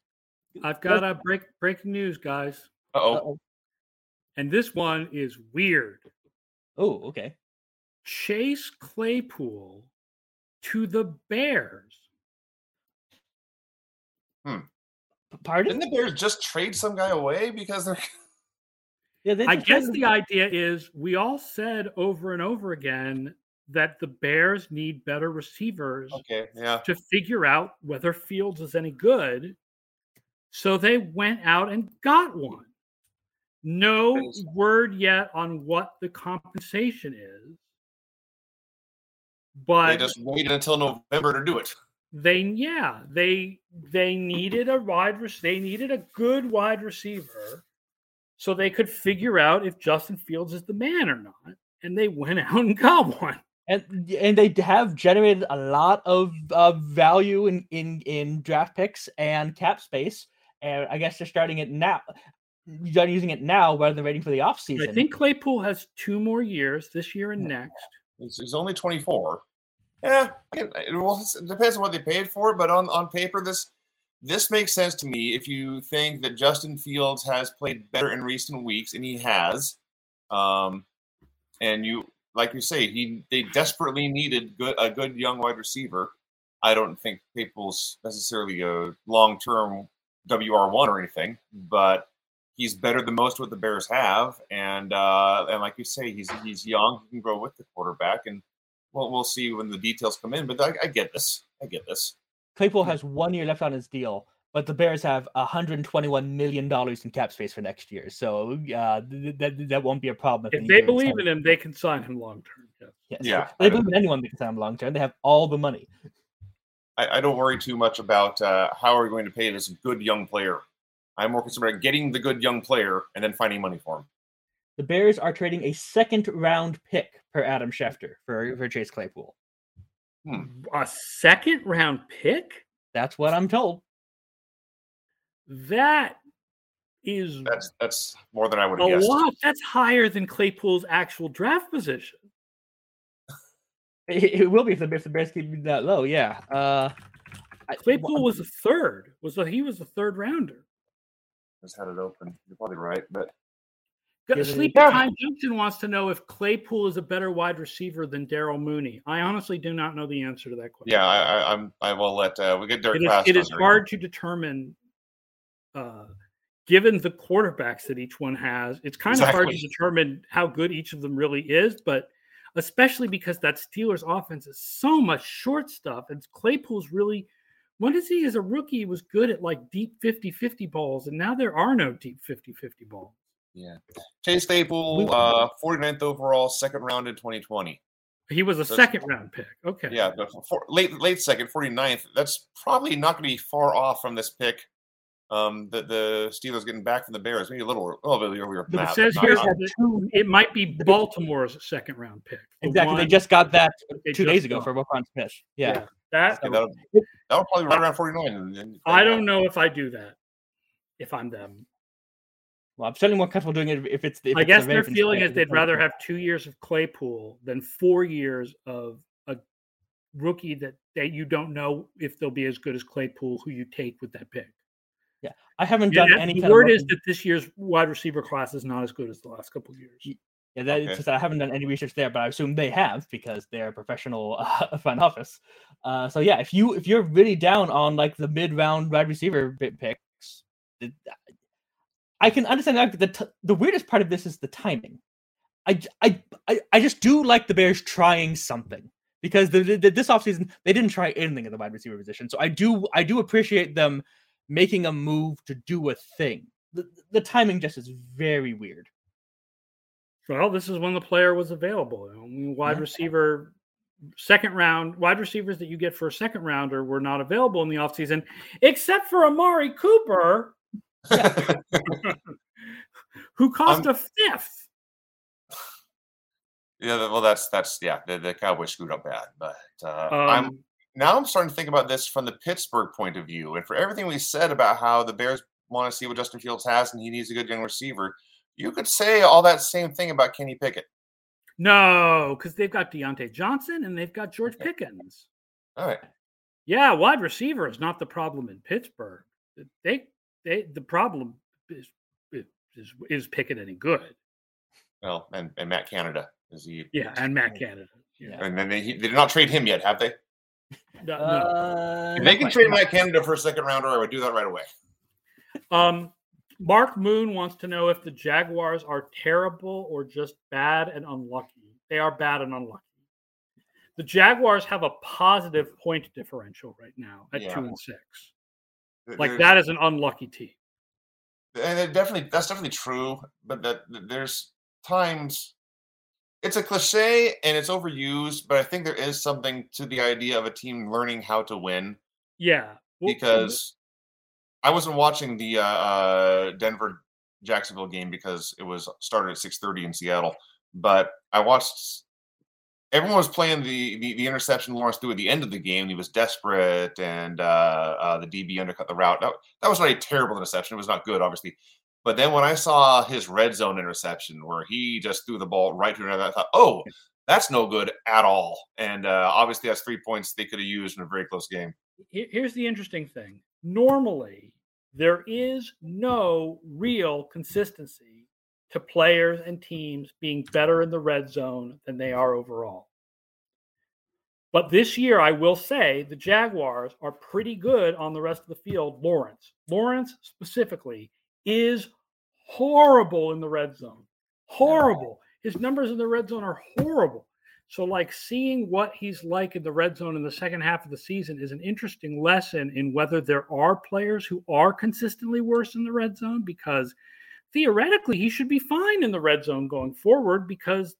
I've got a break breaking news, guys. oh. And this one is weird. Oh, okay. Chase Claypool to the Bears. Hmm. Pardon? Didn't the Bears just trade some guy away because they're Yeah, they I guess the idea is we all said over and over again that the Bears need better receivers okay, yeah. to figure out whether Fields is any good. So they went out and got one. No word yet on what the compensation is. But they just waited until November to do it. They yeah, they they needed a wide they needed a good wide receiver so they could figure out if Justin Fields is the man or not. And they went out and got one. And and they have generated a lot of uh, value in, in in draft picks and cap space and I guess they're starting it now. Done using it now rather than waiting for the off season. I think Claypool has two more years, this year and next. He's, he's only 24. Yeah, it, it depends on what they paid for it, but on, on paper, this this makes sense to me if you think that Justin Fields has played better in recent weeks, and he has. Um, and you, like you say, he they desperately needed good, a good young wide receiver. I don't think Claypool's necessarily a long term WR1 or anything, but he's better than most what the Bears have. And uh, and like you say, he's he's young. He can grow with the quarterback, and we'll we'll see when the details come in. But I, I get this. I get this. Claypool has one year left on his deal, but the Bears have 121 million dollars in cap space for next year, so uh, th- that that won't be a problem. If, if they believe in him, they can sign him long term. Yes. yes. Yeah, they believe in anyone they can sign him long term. They have all the money. I, I don't worry too much about uh, how are we going to pay this good young player. I'm more concerned about getting the good young player and then finding money for him. The Bears are trading a second round pick per Adam Schefter for, for Chase Claypool. Hmm. A second round pick? That's what I'm told. That is That's that's more than I would a have guessed. lot. That's higher than Claypool's actual draft position. It, it will be if the, if the Bears keep it that low. Yeah. Uh, I- Claypool was a third. Was a, he was a third rounder. Just had it open. You're probably right, but Go- Yeah, they- Sleepy Yeah. Time Junction wants to know if Claypool is a better wide receiver than Darnell Mooney. I honestly do not know the answer to that question. yeah, I, I, I'm. I will let uh, we get Derek. it is, Fast it here. hard to determine, uh, given the quarterbacks that each one has. It's kind of hard to determine how good each of them really is, but especially because that Steelers offense is so much short stuff, and Claypool's really. When is he as a rookie he was good at like deep 50-50 balls, and now there are no deep 50-50 balls. Yeah. Chase Staple, uh, 49th overall, second round in 2020. He was a That's- second round pick. Okay. Yeah, but for, late late second, 49th. That's probably not going to be far off from this pick. Um, the the Steelers getting back from the Bears, maybe a little, a little bit earlier. than But it says here that two- it might be Baltimore's second round pick. The Exactly. They just got that two days ago got. for Roquan Smith. Yeah. That yeah, that'll, that'll probably run around 49. and- and- I don't know if I do that. If I'm them, Well, I'm certainly more comfortable doing it if it's. If I it's the guess their feeling pick is they'd rather have two years of Claypool than four years of a rookie that, that you don't know if they'll be as good as Claypool, who you take with that pick. I haven't Yeah, done that- any. the kind of word is that this year's wide receiver class is not as good as the last couple of years. Yeah, that, Okay. it's just that I haven't done any research there, but I assume they have because they're a professional uh, front office. Uh, so yeah, if you if you're really down on like the mid round wide receiver bit picks, I can understand that. but The t- the weirdest part of this is the timing. I I I just do like the Bears trying something because the, the, this offseason they didn't try anything at the wide receiver position. So I do I do appreciate them making a move to do a thing. The, the timing just is very weird. Well, this is when the player was available. I mean, wide Yeah. receiver, second round, wide receivers that you get for a second rounder were not available in the offseason, except for Amari Cooper, who cost a fifth. Yeah, well, that's that's yeah. The, the Cowboys screwed up bad, but uh, I'm Um, now I'm starting to think about this from the Pittsburgh point of view, and for everything we said about how the Bears want to see what Justin Fields has and he needs a good young receiver, you could say all that same thing about Kenny Pickett. no, because they've got Diontae Johnson and they've got George Pickens. All right, Yeah, wide receiver is not the problem in Pittsburgh. They, they, the problem is is is Pickett any good? well, and, and Matt Canada is he? Yeah, and Matt Canada. Yeah. and then they, they did not trade him yet, have they? No, no. Uh, If they can trade not Matt Canada for a second rounder, I would do that right away. Um, Mark Moon wants to know if the Jaguars are terrible or just bad and unlucky. They are bad and unlucky. The Jaguars have a positive point differential right now at Yeah. two and six. Like There's- that is an unlucky team. and it definitely that's definitely true but that that there's times it's a cliche and it's overused but i think there is something to the idea of a team learning how to win Yeah, because i wasn't watching the uh, uh denver jacksonville game because it was started at 6.30 in seattle but i watched everyone was playing the, the the interception Lawrence threw at the end of the game. He was desperate, and uh, uh, the DB undercut the route. That, that was not a terrible interception. It was not good, obviously. But then when I saw his red zone interception, where he just threw the ball right to another, I thought, oh, that's no good at all. And uh, obviously, that's three points they could have used in a very close game. Here's the interesting thing. Normally, there is no real consistency to players and teams being better in the red zone than they are overall. But this year, I will say the Jaguars are pretty good on the rest of the field. Lawrence, Lawrence specifically, is horrible in the red zone. Horrible. His numbers in the red zone are horrible. So, like seeing what he's like in the red zone in the second half of the season is an interesting lesson in whether there are players who are consistently worse in the red zone because theoretically he should be fine in the red zone going forward because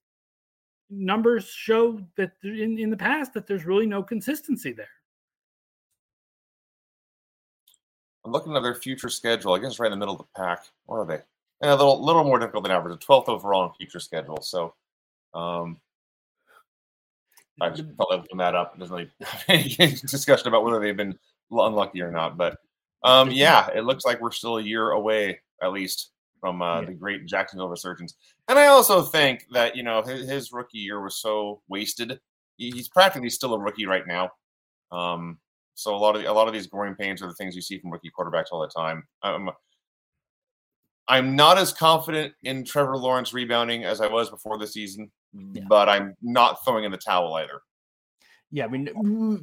numbers show that in, in the past that there's really no consistency there. I'm looking at their future schedule. I guess right in the middle of the pack. Where are they? Yeah, a little little more difficult than average. The 12th overall in future schedule. So um, I just felt like looking that up. There's really any discussion about whether they've been unlucky or not. But um, yeah, it looks like we're still a year away, at least, from uh, yeah. the great Jacksonville resurgence. And I also think that you know his, his rookie year was so wasted. He's practically still a rookie right now. Um, so a lot of a lot of these growing pains are the things you see from rookie quarterbacks all the time. Um, I'm not as confident in Trevor Lawrence rebounding as I was before the season, yeah. but I'm not throwing in the towel either. Yeah, I mean,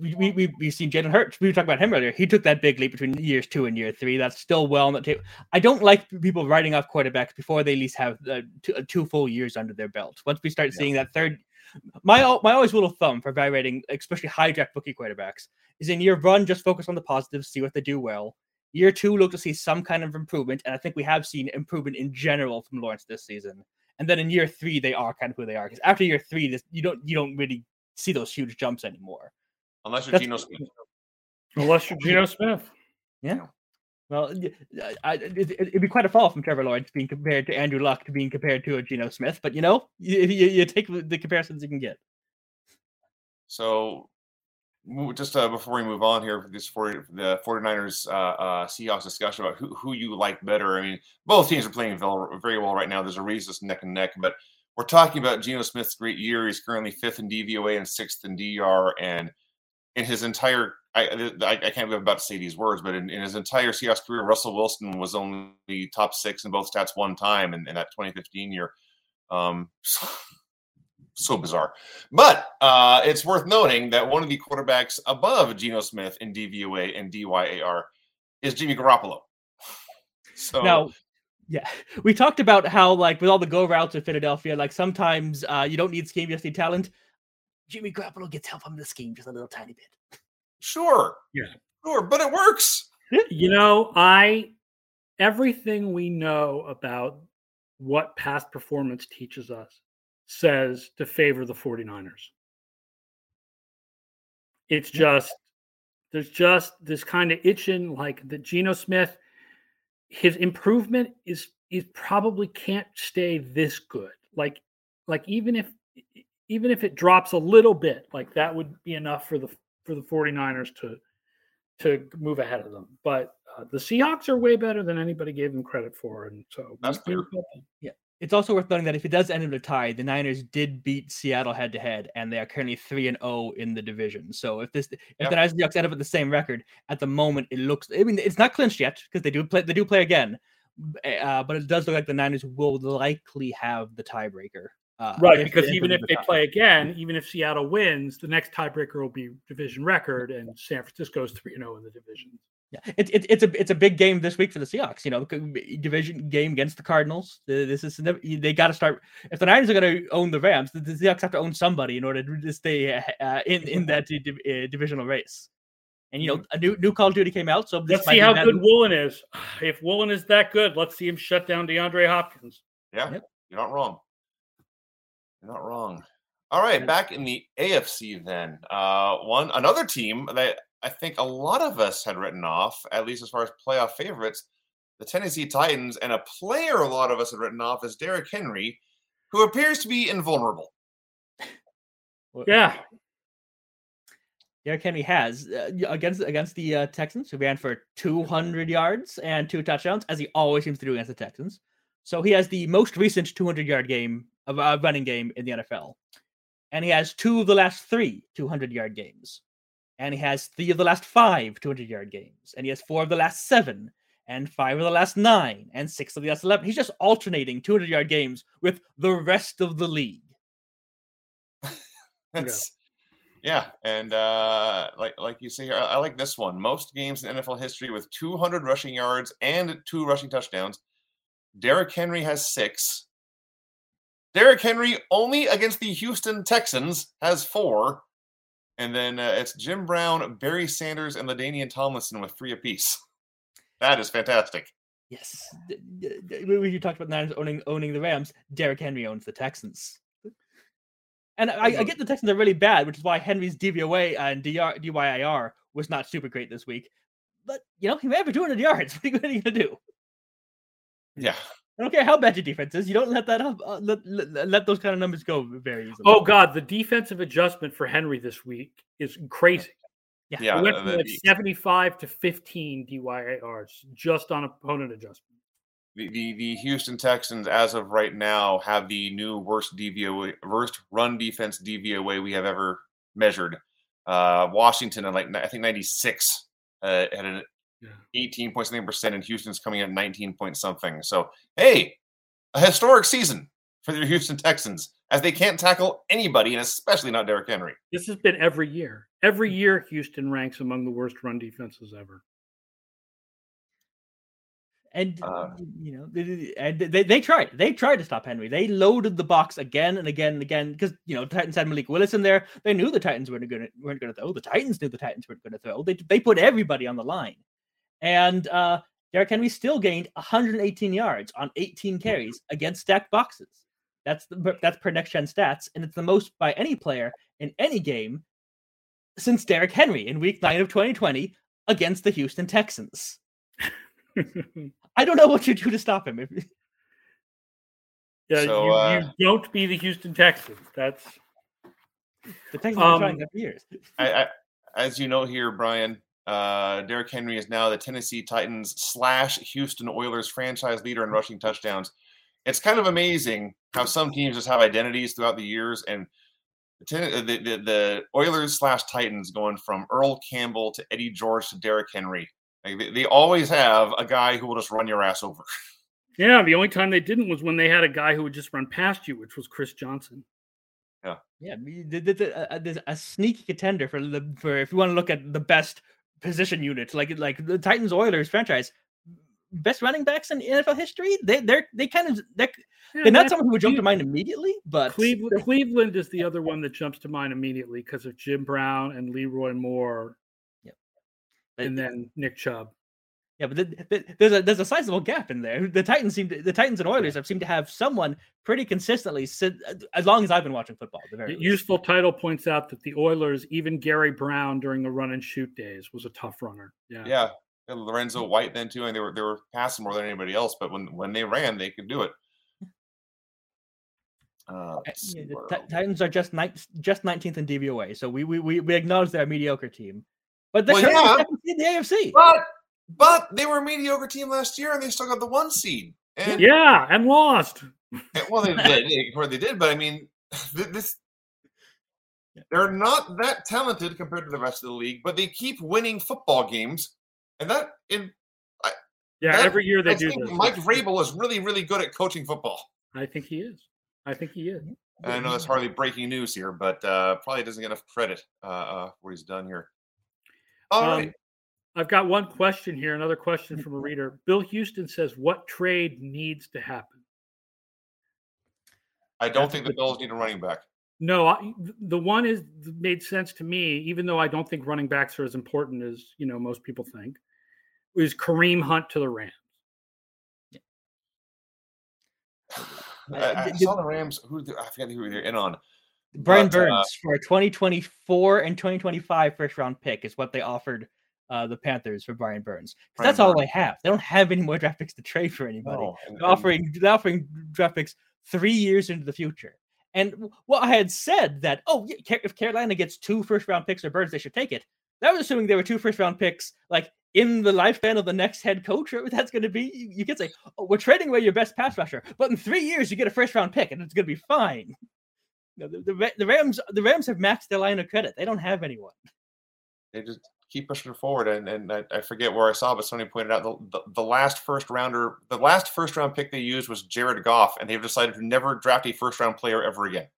we, we, we've seen Jalen Hurts. We were talking about him earlier. He took that big leap between years two and year three. That's still well on the table. I don't like people writing off quarterbacks before they at least have uh, two, uh, two, full years under their belt. Once we start yeah. seeing that third, my my always rule of thumb for evaluating, especially high draft rookie quarterbacks, is in year one, just focus on the positives, see what they do well. Year two, look to see some kind of improvement, and I think we have seen improvement in general from Lawrence this season. And then in year three, they are kind of who they are. Because after year three, this you don't you don't really see those huge jumps anymore. Unless you're Geno Smith. Unless you're Geno Smith. Yeah. Well, I, it, would be quite a fall from Trevor Lawrence being compared to Andrew Luck to being compared to a Geno Smith, but you know, you, you, you take the comparisons you can get. So just uh, before we move on here, this for the 49ers uh, uh, Seahawks discussion about who, who you like better. I mean, both teams are playing very well right now. There's a reason it's neck and neck, but we're talking about Geno Smith's great year. He's currently fifth in DVOA and sixth in DYAR, and in his entire I, I, I can't believe about to say these words, but in, in, his entire Seahawks career, Russell Wilson was only top six in both stats one time in, in that 2015 year. Um, so bizarre. But uh, it's worth noting that one of the quarterbacks above Geno Smith in DVOA and DYAR is Jimmy Garoppolo. So now, yeah, we talked about how like with all the go routes at Philadelphia, like sometimes uh, you don't need scheme, you just need talent. Jimmy Garoppolo gets help from the scheme just a little tiny bit. Sure. Yeah. Sure, but it works. You know, I everything we know about what past performance teaches us says to favor the 49ers. It's just there's just this kind of itching like the Geno Smith his improvement is is probably can't stay this good. Like like even if even if it drops a little bit, like that would be enough for the for the 49ers to to move ahead of them. But uh, the Seahawks are way better than anybody gave them credit for, and so that's clear. Yeah, it's also worth noting that if it does end in a tie, the Niners did beat Seattle head to head, and they are currently three and zero oh in the division. So if this, if yep. the Niners and Seahawks end up with the same record, at the moment it looks. I mean, it's not clinched yet because they do play. They do play again, uh, but it does look like the Niners will likely have the tiebreaker. Uh, right, because even if the they tie. play again, even if Seattle wins, the next tiebreaker will be division record, and San Francisco's three and zero oh in the division. Yeah, it's it, it's a it's a big game this week for the Seahawks. You know, division game against the Cardinals. This is they got to start. If the Niners are going to own the Rams, the, Seahawks have to own somebody in order to stay uh, in in that uh, divisional race. And you know, a new new Call of Duty came out, so let's see how good Woolen is. If Woolen is that good, let's see him shut down DeAndre Hopkins. Yeah, yep. you're not wrong. You're not wrong. All right, back in the AFC then. Uh, one another team that I think a lot of us had written off, at least as far as playoff favorites, the Tennessee Titans, and a player a lot of us had written off is Derrick Henry, who appears to be invulnerable. Yeah. Derrick Henry has uh, against against the uh, Texans, who ran for 200 yards and two touchdowns, as he always seems to do against the Texans. So he has the most recent 200 yard game of a uh, running game in the NFL, and he has two of the last three 200 yard games and he has three of the last five 200 yard games, and he has four of the last seven, and five of the last nine, and six of the last 11. He's just alternating 200 yard games with the rest of the league. That's, yeah. And uh, like like you see here, I, I like this one. Most games in NFL history with 200 rushing yards and two rushing touchdowns. Derrick Henry has six. Derrick Henry only against the Houston Texans has four. And then uh, it's Jim Brown, Barry Sanders, and LaDainian Tomlinson with three apiece. That is fantastic. Yes. You talked about Niners owning owning the Rams, Derrick Henry owns the Texans. And I, I, get the Texans are really bad, which is why Henry's DVOA and DR, DYAR was not super great this week. but you know, he may have 200 yards. What are you going to do? Yeah. I don't care how bad your defense is. You don't let that up. Uh, let, let, let those kind of numbers go very easily. Oh God, the defensive adjustment for Henry this week is crazy. Yeah. It Yeah. went from like 75 to 15 DYARs just on opponent adjustment. the, the the Houston Texans, as of right now, have the new worst DVOA, worst run defense DVOA we have ever measured. Uh, Washington at like I think ninety six uh, had an Yeah. eighteen point something percent, and Houston's coming in at nineteen point something. So hey, a historic season for the Houston Texans as they can't tackle anybody, and especially not Derrick Henry. This has been every year. Every year, Houston ranks among the worst run defenses ever. And Uh, you know, they- they- and they, they tried. They tried to stop Henry. They loaded the box again and again and again because you know Titans had Malik Willis in there. They knew the Titans weren't going to weren't going to throw. The Titans knew the Titans weren't going to throw. They they put everybody on the line, and uh Derrick Henry still gained 118 yards on 18 carries against stacked boxes. That's the that's per next gen stats, and it's the most by any player in any game since Derrick Henry in Week Nine of 2020 against the Houston Texans. I don't know what you do to stop him. Yeah, So, you, uh, you don't be the Houston Texans. That's The Texans have been Um, trying that for years. I, I, as you know here, Bryan, uh, Derrick Henry is now the Tennessee Titans slash Houston Oilers franchise leader in rushing touchdowns. It's kind of amazing how some teams just have identities throughout the years, and the, Ten- the, the, the Oilers slash Titans going from Earl Campbell to Eddie George to Derrick Henry. Like they, they always have a guy who will just run your ass over. yeah. The only time they didn't was when they had a guy who would just run past you, which was Chris Johnson. Yeah, yeah, the- the- the- uh, there's a sneaky contender for the for if you want to look at the best position units, like like the Titans Oilers franchise, best running backs in NFL history. They they're they kind of they're, Yeah, they're not someone who would jump to mind immediately, but Cleveland, Cleveland is the other one that jumps to mind immediately because of Jim Brown and Leroy Moore, But- and then Nick Chubb. Yeah, but th- th- there's a there's a sizable gap in there. The Titans seem to, the Titans and Oilers have seemed to have someone pretty consistently sit, as long as I've been watching football. at The very least. Useful title points out that the Oilers, even Gary Brown during the run and shoot days, was a tough runner. Yeah. Yeah, and Lorenzo White then too, and they were they were passing more than anybody else, but when when they ran, they could do it. Uh, yeah, the where Ti- are we? Titans are just ni- just 19th in DVOA, so we we we, we acknowledge they're a mediocre team, but they're Well, currently yeah. in the AFC. But but they were a mediocre team last year, and they still got the one seed. And Yeah, and lost. and- well, they did. They, course they did, but I mean, this they're not that talented compared to the rest of the league, but they keep winning football games, and that in Yeah, That- every year they I do think this. Mike Vrabel is really really good at coaching football. I think he is. I think he is. And I know that's hardly breaking news here, but uh, probably doesn't get enough credit uh, uh, for what he's done here. All Um, right. I've got one question here. Another question from a reader. Bill Houston says, "What trade needs to happen?" I don't that's think the good Bills need a running back. No, I, the one is made sense to me, even though I don't think running backs are as important as you know most people think. Is Kareem Hunt to the Rams? I, I did- saw the Rams. Who I forget who they're in on. Brian but, uh, Burns for a 2024 and 2025 first round pick is what they offered uh, the Panthers for Brian Burns. 'Cause Bryan that's all they have. They don't have any more draft picks to trade for anybody. No, They're offering they're offering draft picks three years into the future. And what I had said that oh yeah, if Carolina gets two first round picks or Burns, they should take it. That was assuming there were two first round picks like in the lifespan of the next head coach. That's going to be, you, you could say, oh, we're trading away your best pass rusher, but in three years you get a first round pick and it's going to be fine. No, the, the, the Rams the Rams have maxed their line of credit. They don't have anyone. they just keep pushing forward. And, and I, I forget where I saw, but somebody pointed out the, the, the last first rounder, the last first round pick they used was Jared Goff, and they've decided to never draft a first round player ever again.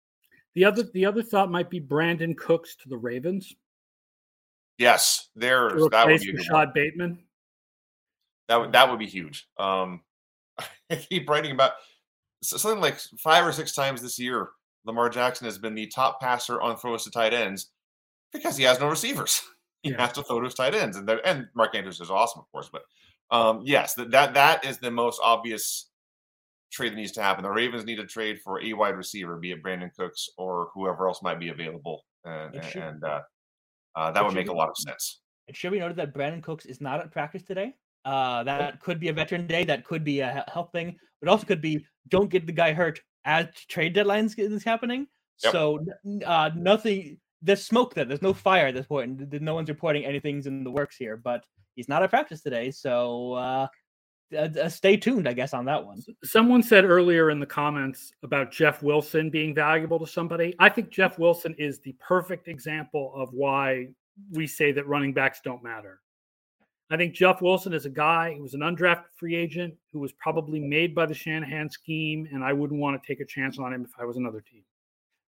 The other the other thought might be Brandin Cooks to the Ravens Yes, there's that would be. Rashod Bateman. That would that would be huge. Um, I keep writing about something like five or six times this year. Lamar Jackson has been the top passer on throws to tight ends because he has no receivers. He has to throw to his tight ends, and and Mark Andrews is awesome, of course. But um, yes, that, that that is the most obvious trade that needs to happen. The Ravens need to trade for a wide receiver, be it Brandin Cooks or whoever else might be available, and should- and uh, uh, that would make be- a lot of sense. it should be noted that Brandin Cooks is not at practice today. Uh, that could be a veteran day. That could be a health thing, but also could be don't get the guy hurt as trade deadlines is happening. Yep. So uh, nothing. There's smoke there. There's no fire at this point. No one's reporting anything's in the works here. But he's not at practice today, so uh, uh, stay tuned, I guess, on that one. Someone said earlier in the comments about Jeff Wilson being valuable to somebody. I think Jeff Wilson is the perfect example of why we say that running backs don't matter. I think Jeff Wilson is a guy who was an undrafted free agent who was probably made by the Shanahan scheme, and I wouldn't want to take a chance on him if I was another team.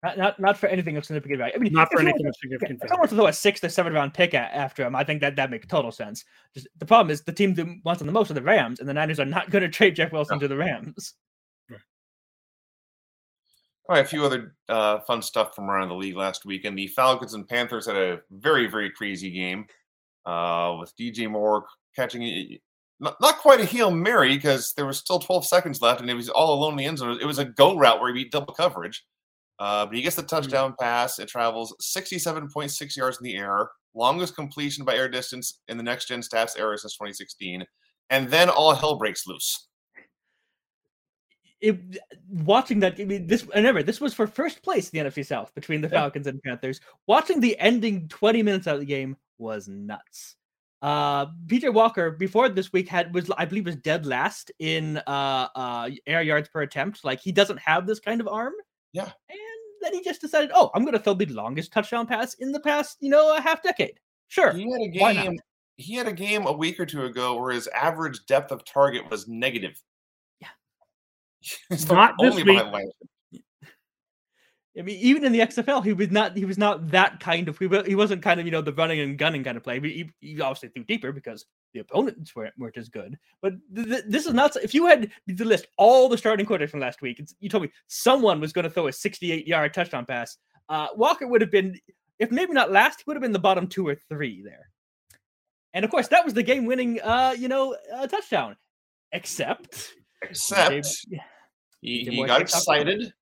Not, not, not for anything of significant value. I mean, not for anything of significant value. If I want to throw a sixth or seventh round pick at, after him, I think that that makes total sense. Just the problem is the team that wants him the most are the Rams, and the Niners are not going to trade Jeff Wilson no. to the Rams. All right, a few other uh, fun stuff from around the league last week, and The Falcons and Panthers had a very, very crazy game uh, with DJ Moore catching a, not, not quite a Hail Mary because there was still 12 seconds left and it was all alone in the end zone. It was a go route where he beat double coverage. Uh, but he gets the mm-hmm. touchdown pass. It travels 67.6 yards in the air, longest completion by air distance in the next gen stats era since 2016. And then all hell breaks loose. It, watching that, I mean, this remember this was for first place in the NFC South between the Falcons and Panthers. Watching the ending 20 minutes out of the game was nuts. Uh, PJ Walker before this week had was I believe was dead last in uh uh air yards per attempt. Like he doesn't have this kind of arm. Yeah. And then he just decided, oh, I'm going to throw the longest touchdown pass in the past, you know, a half decade. Sure. He had a game. He had a game a week or two ago where his average depth of target was negative. Yeah. it's Not this week. I mean, even in the XFL, he was not he was not that kind of he wasn't kind of you know the running and gunning kind of play. He, he obviously threw deeper because the opponents weren't, weren't as good. But th- th- this is not if you had to list all the starting quarterbacks from last week, you told me someone was going to throw a 68 yard touchdown pass. Uh, Walker would have been, if maybe not last, he would have been the bottom two or three there. And of course, that was the game winning, uh, you know, uh, touchdown. Except, except he, he got excited.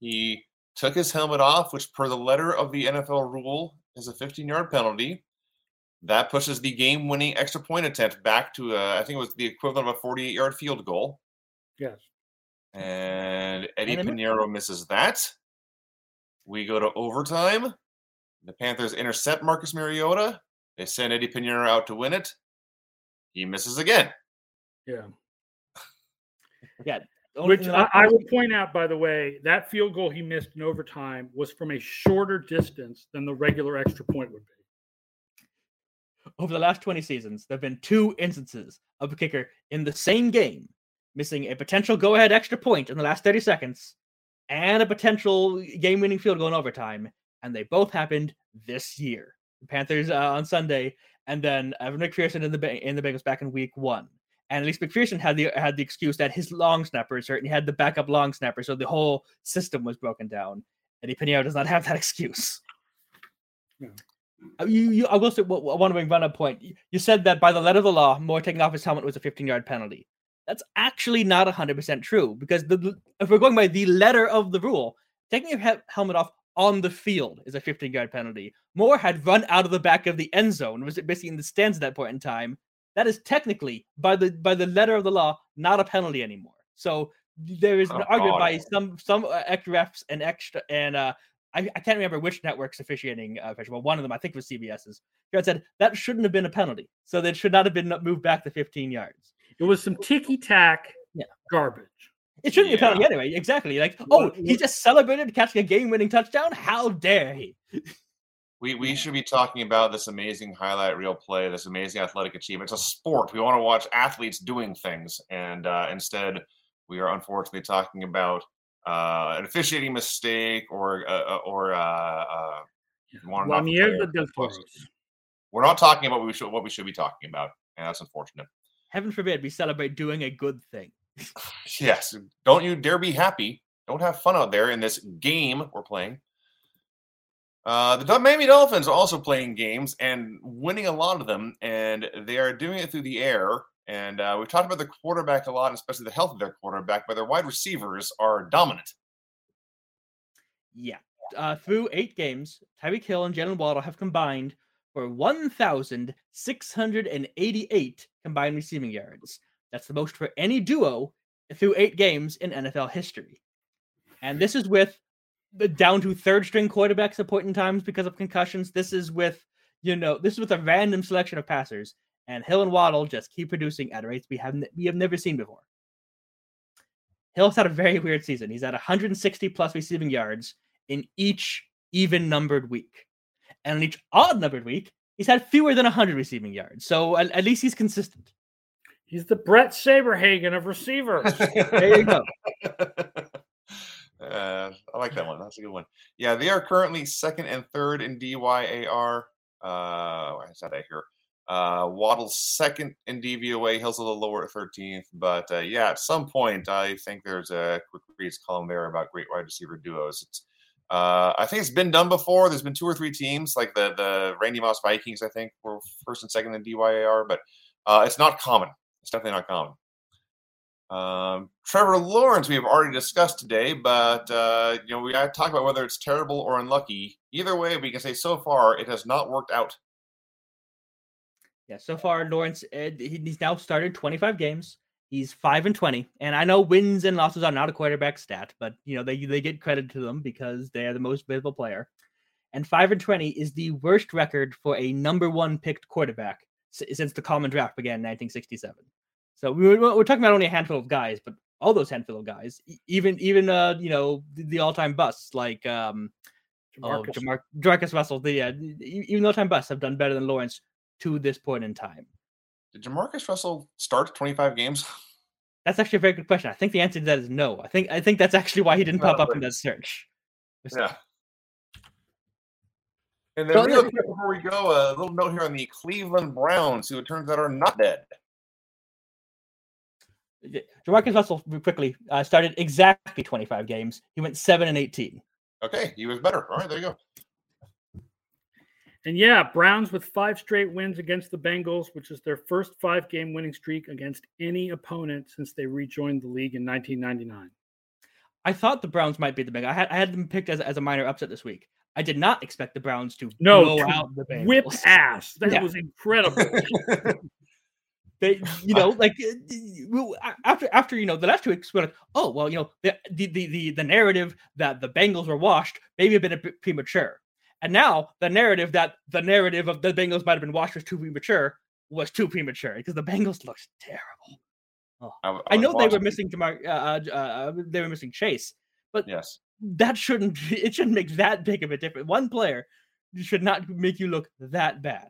He took his helmet off, which, per the letter of the NFL rule, is a 15 yard penalty. That pushes the game winning extra point attempt back to, uh, I think it was the equivalent of a 48 yard field goal. Yes. And Eddie Piñeiro misses that. We go to overtime. The Panthers intercept Marcus Mariota. They send Eddie Piñeiro out to win it. He misses again. Yeah. yeah. Which I, I would point out, by the way, that field goal he missed in overtime was from a shorter distance than the regular extra point would be. Over the last 20 seasons, there have been two instances of a kicker in the same game missing a potential go ahead extra point in the last 30 seconds and a potential game winning field goal in overtime. And they both happened this year. The Panthers uh, on Sunday, and then Evan McPherson in the in the Bengals back in week one. And at least McPherson had the had the excuse that his long snapper is hurt and he had the backup long snapper, so the whole system was broken down. Eddie Piñeiro does not have that excuse. Yeah. Uh, you, you, I will say, well, I want to bring up point. You said that by the letter of the law, Moore taking off his helmet was a 15 yard penalty. That's actually not 100% true because the, if we're going by the letter of the rule, taking your he- helmet off on the field is a 15 yard penalty. Moore had run out of the back of the end zone, was basically in the stands at that point in time, that is technically by the by the letter of the law not a penalty anymore. So there is an oh, argument by some some uh, extra refs and extra and uh I, I can't remember which network's officiating uh, but one of them I think was CBS's. Jared said that shouldn't have been a penalty, so that should not have been moved back to 15 yards. It was some ticky tack yeah. garbage. It shouldn't yeah. be a penalty anyway. Exactly. Like, oh, he just celebrated catching a game-winning touchdown. How dare he? We, we should be talking about this amazing highlight reel play, this amazing athletic achievement. It's a sport. We want to watch athletes doing things. And uh, instead, we are unfortunately talking about uh, an officiating mistake or uh, uh or uh, uh, well, we're not talking about what we should what we should be talking about, and that's unfortunate. Heaven forbid we celebrate doing a good thing. yes, don't you dare be happy. Don't have fun out there in this game we're playing. Uh, the Miami Dolphins are also playing games and winning a lot of them, and they are doing it through the air. And uh, we've talked about the quarterback a lot, especially the health of their quarterback, but their wide receivers are dominant. Yeah. Uh, through eight games, Tyreek Hill and Jaylen Waddle have combined for 1,688 combined receiving yards. That's the most for any duo through eight games in NFL history. And this is with the down to third string quarterbacks at point in times because of concussions. This is with, you know, this is with a random selection of passers. And Hill and Waddle just keep producing at rates we have we have never seen before. Hill's had a very weird season. He's at 160 plus receiving yards in each even numbered week. And in each odd numbered week, he's had fewer than 100 receiving yards. So at, at least he's consistent. He's the Bret Saberhagen of receivers. there you go. Uh, I like that one. That's a good one. Yeah, they are currently second and third in DYAR. Uh, I said that here. Uh, Waddle's second in DVOA. Hill's a little lower at 13th. But uh, yeah, at some point, I think there's a quick reads column there about great wide receiver duos. It's uh, I think it's been done before. There's been two or three teams, like the the Randy Moss Vikings, I think, were first and second in DYAR, but uh, it's not common. It's definitely not common. Um, Trevor Lawrence, we have already discussed today, but uh, you know we got to talk about whether it's terrible or unlucky. Either way, we can say so far it has not worked out. Yeah, so far Lawrence he's now started 25 games. He's five and 20, and I know wins and losses are not a quarterback stat, but you know they they get credit to them because they are the most visible player. And five and 20 is the worst record for a number one picked quarterback since the common draft began in 1967. So we were, we're talking about only a handful of guys, but all those handful of guys, even even uh you know the, the all time busts like um Jamarcus. oh Jamar- Jamarcus Russell, the uh, even the all time busts have done better than Lawrence to this point in time. Did Jamarcus Russell start 25 games? That's actually a very good question. I think the answer to that is no. I think I think that's actually why he didn't pop up in that search. Yeah. And then, real quick before we go, a little note here on the Cleveland Browns, who it turns out are not dead. Jamarcus Russell quickly uh, started exactly 25 games. He went seven and 18. Okay, he was better. All right, there you go. And yeah, Browns with five straight wins against the Bengals, which is their first five game winning streak against any opponent since they rejoined the league in 1999. I thought the Browns might be the Bengals. I had, I had them picked as, as a minor upset this week. I did not expect the Browns to no to out the Bengals. Whip ass. That yeah. was incredible. They, you know, like uh, after after you know the last two weeks, we're like, oh well, you know, the the the the narrative that the Bengals were washed maybe a bit premature, and now the narrative that the narrative of the Bengals might have been washed was too premature was too premature because the Bengals looked terrible. Oh. I, I, I, know they were missing Ja'Marr, uh, uh, uh, they were missing Chase, but yes, that shouldn't it shouldn't make that big of a difference. One player should not make you look that bad.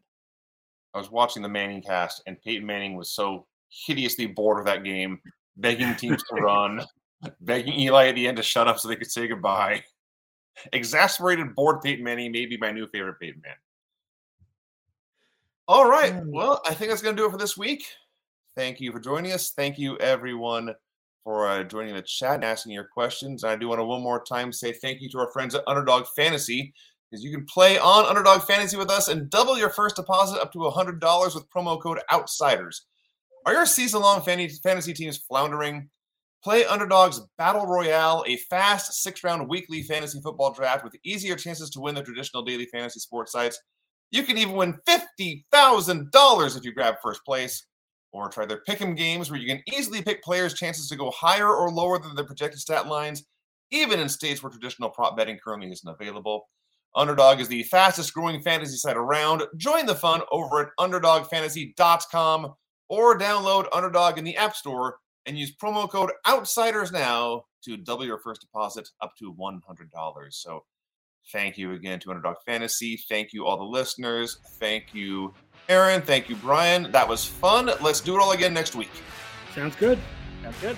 I was watching the Manning cast, and Peyton Manning was so hideously bored of that game, begging teams to run, begging Eli at the end to shut up so they could say goodbye. Exasperated, bored Peyton Manning may be my new favorite Peyton Manning. All right. Hmm. Well, I think that's going to do it for this week. Thank you for joining us. Thank you, everyone, for uh, joining the chat and asking your questions. And I do want to one more time say thank you to our friends at Underdog Fantasy because you can play on Underdog Fantasy with us and double your first deposit up to $100 with promo code OUTSIDERS. Are your season long fantasy teams floundering? Play Underdog's Battle Royale, a fast six round weekly fantasy football draft with easier chances to win the traditional daily fantasy sports sites. You can even win $50,000 if you grab first place. Or try their pick'em games where you can easily pick players' chances to go higher or lower than their projected stat lines, even in states where traditional prop betting currently isn't available. Underdog is the fastest growing fantasy site around. Join the fun over at underdogfantasy.com or download Underdog in the App Store and use promo code OUTSIDERS now to double your first deposit up to $100. So thank you again to Underdog Fantasy. Thank you, all the listeners. Thank you, Aaron. Thank you, Bryan. That was fun. Let's do it all again next week. Sounds good. Sounds good.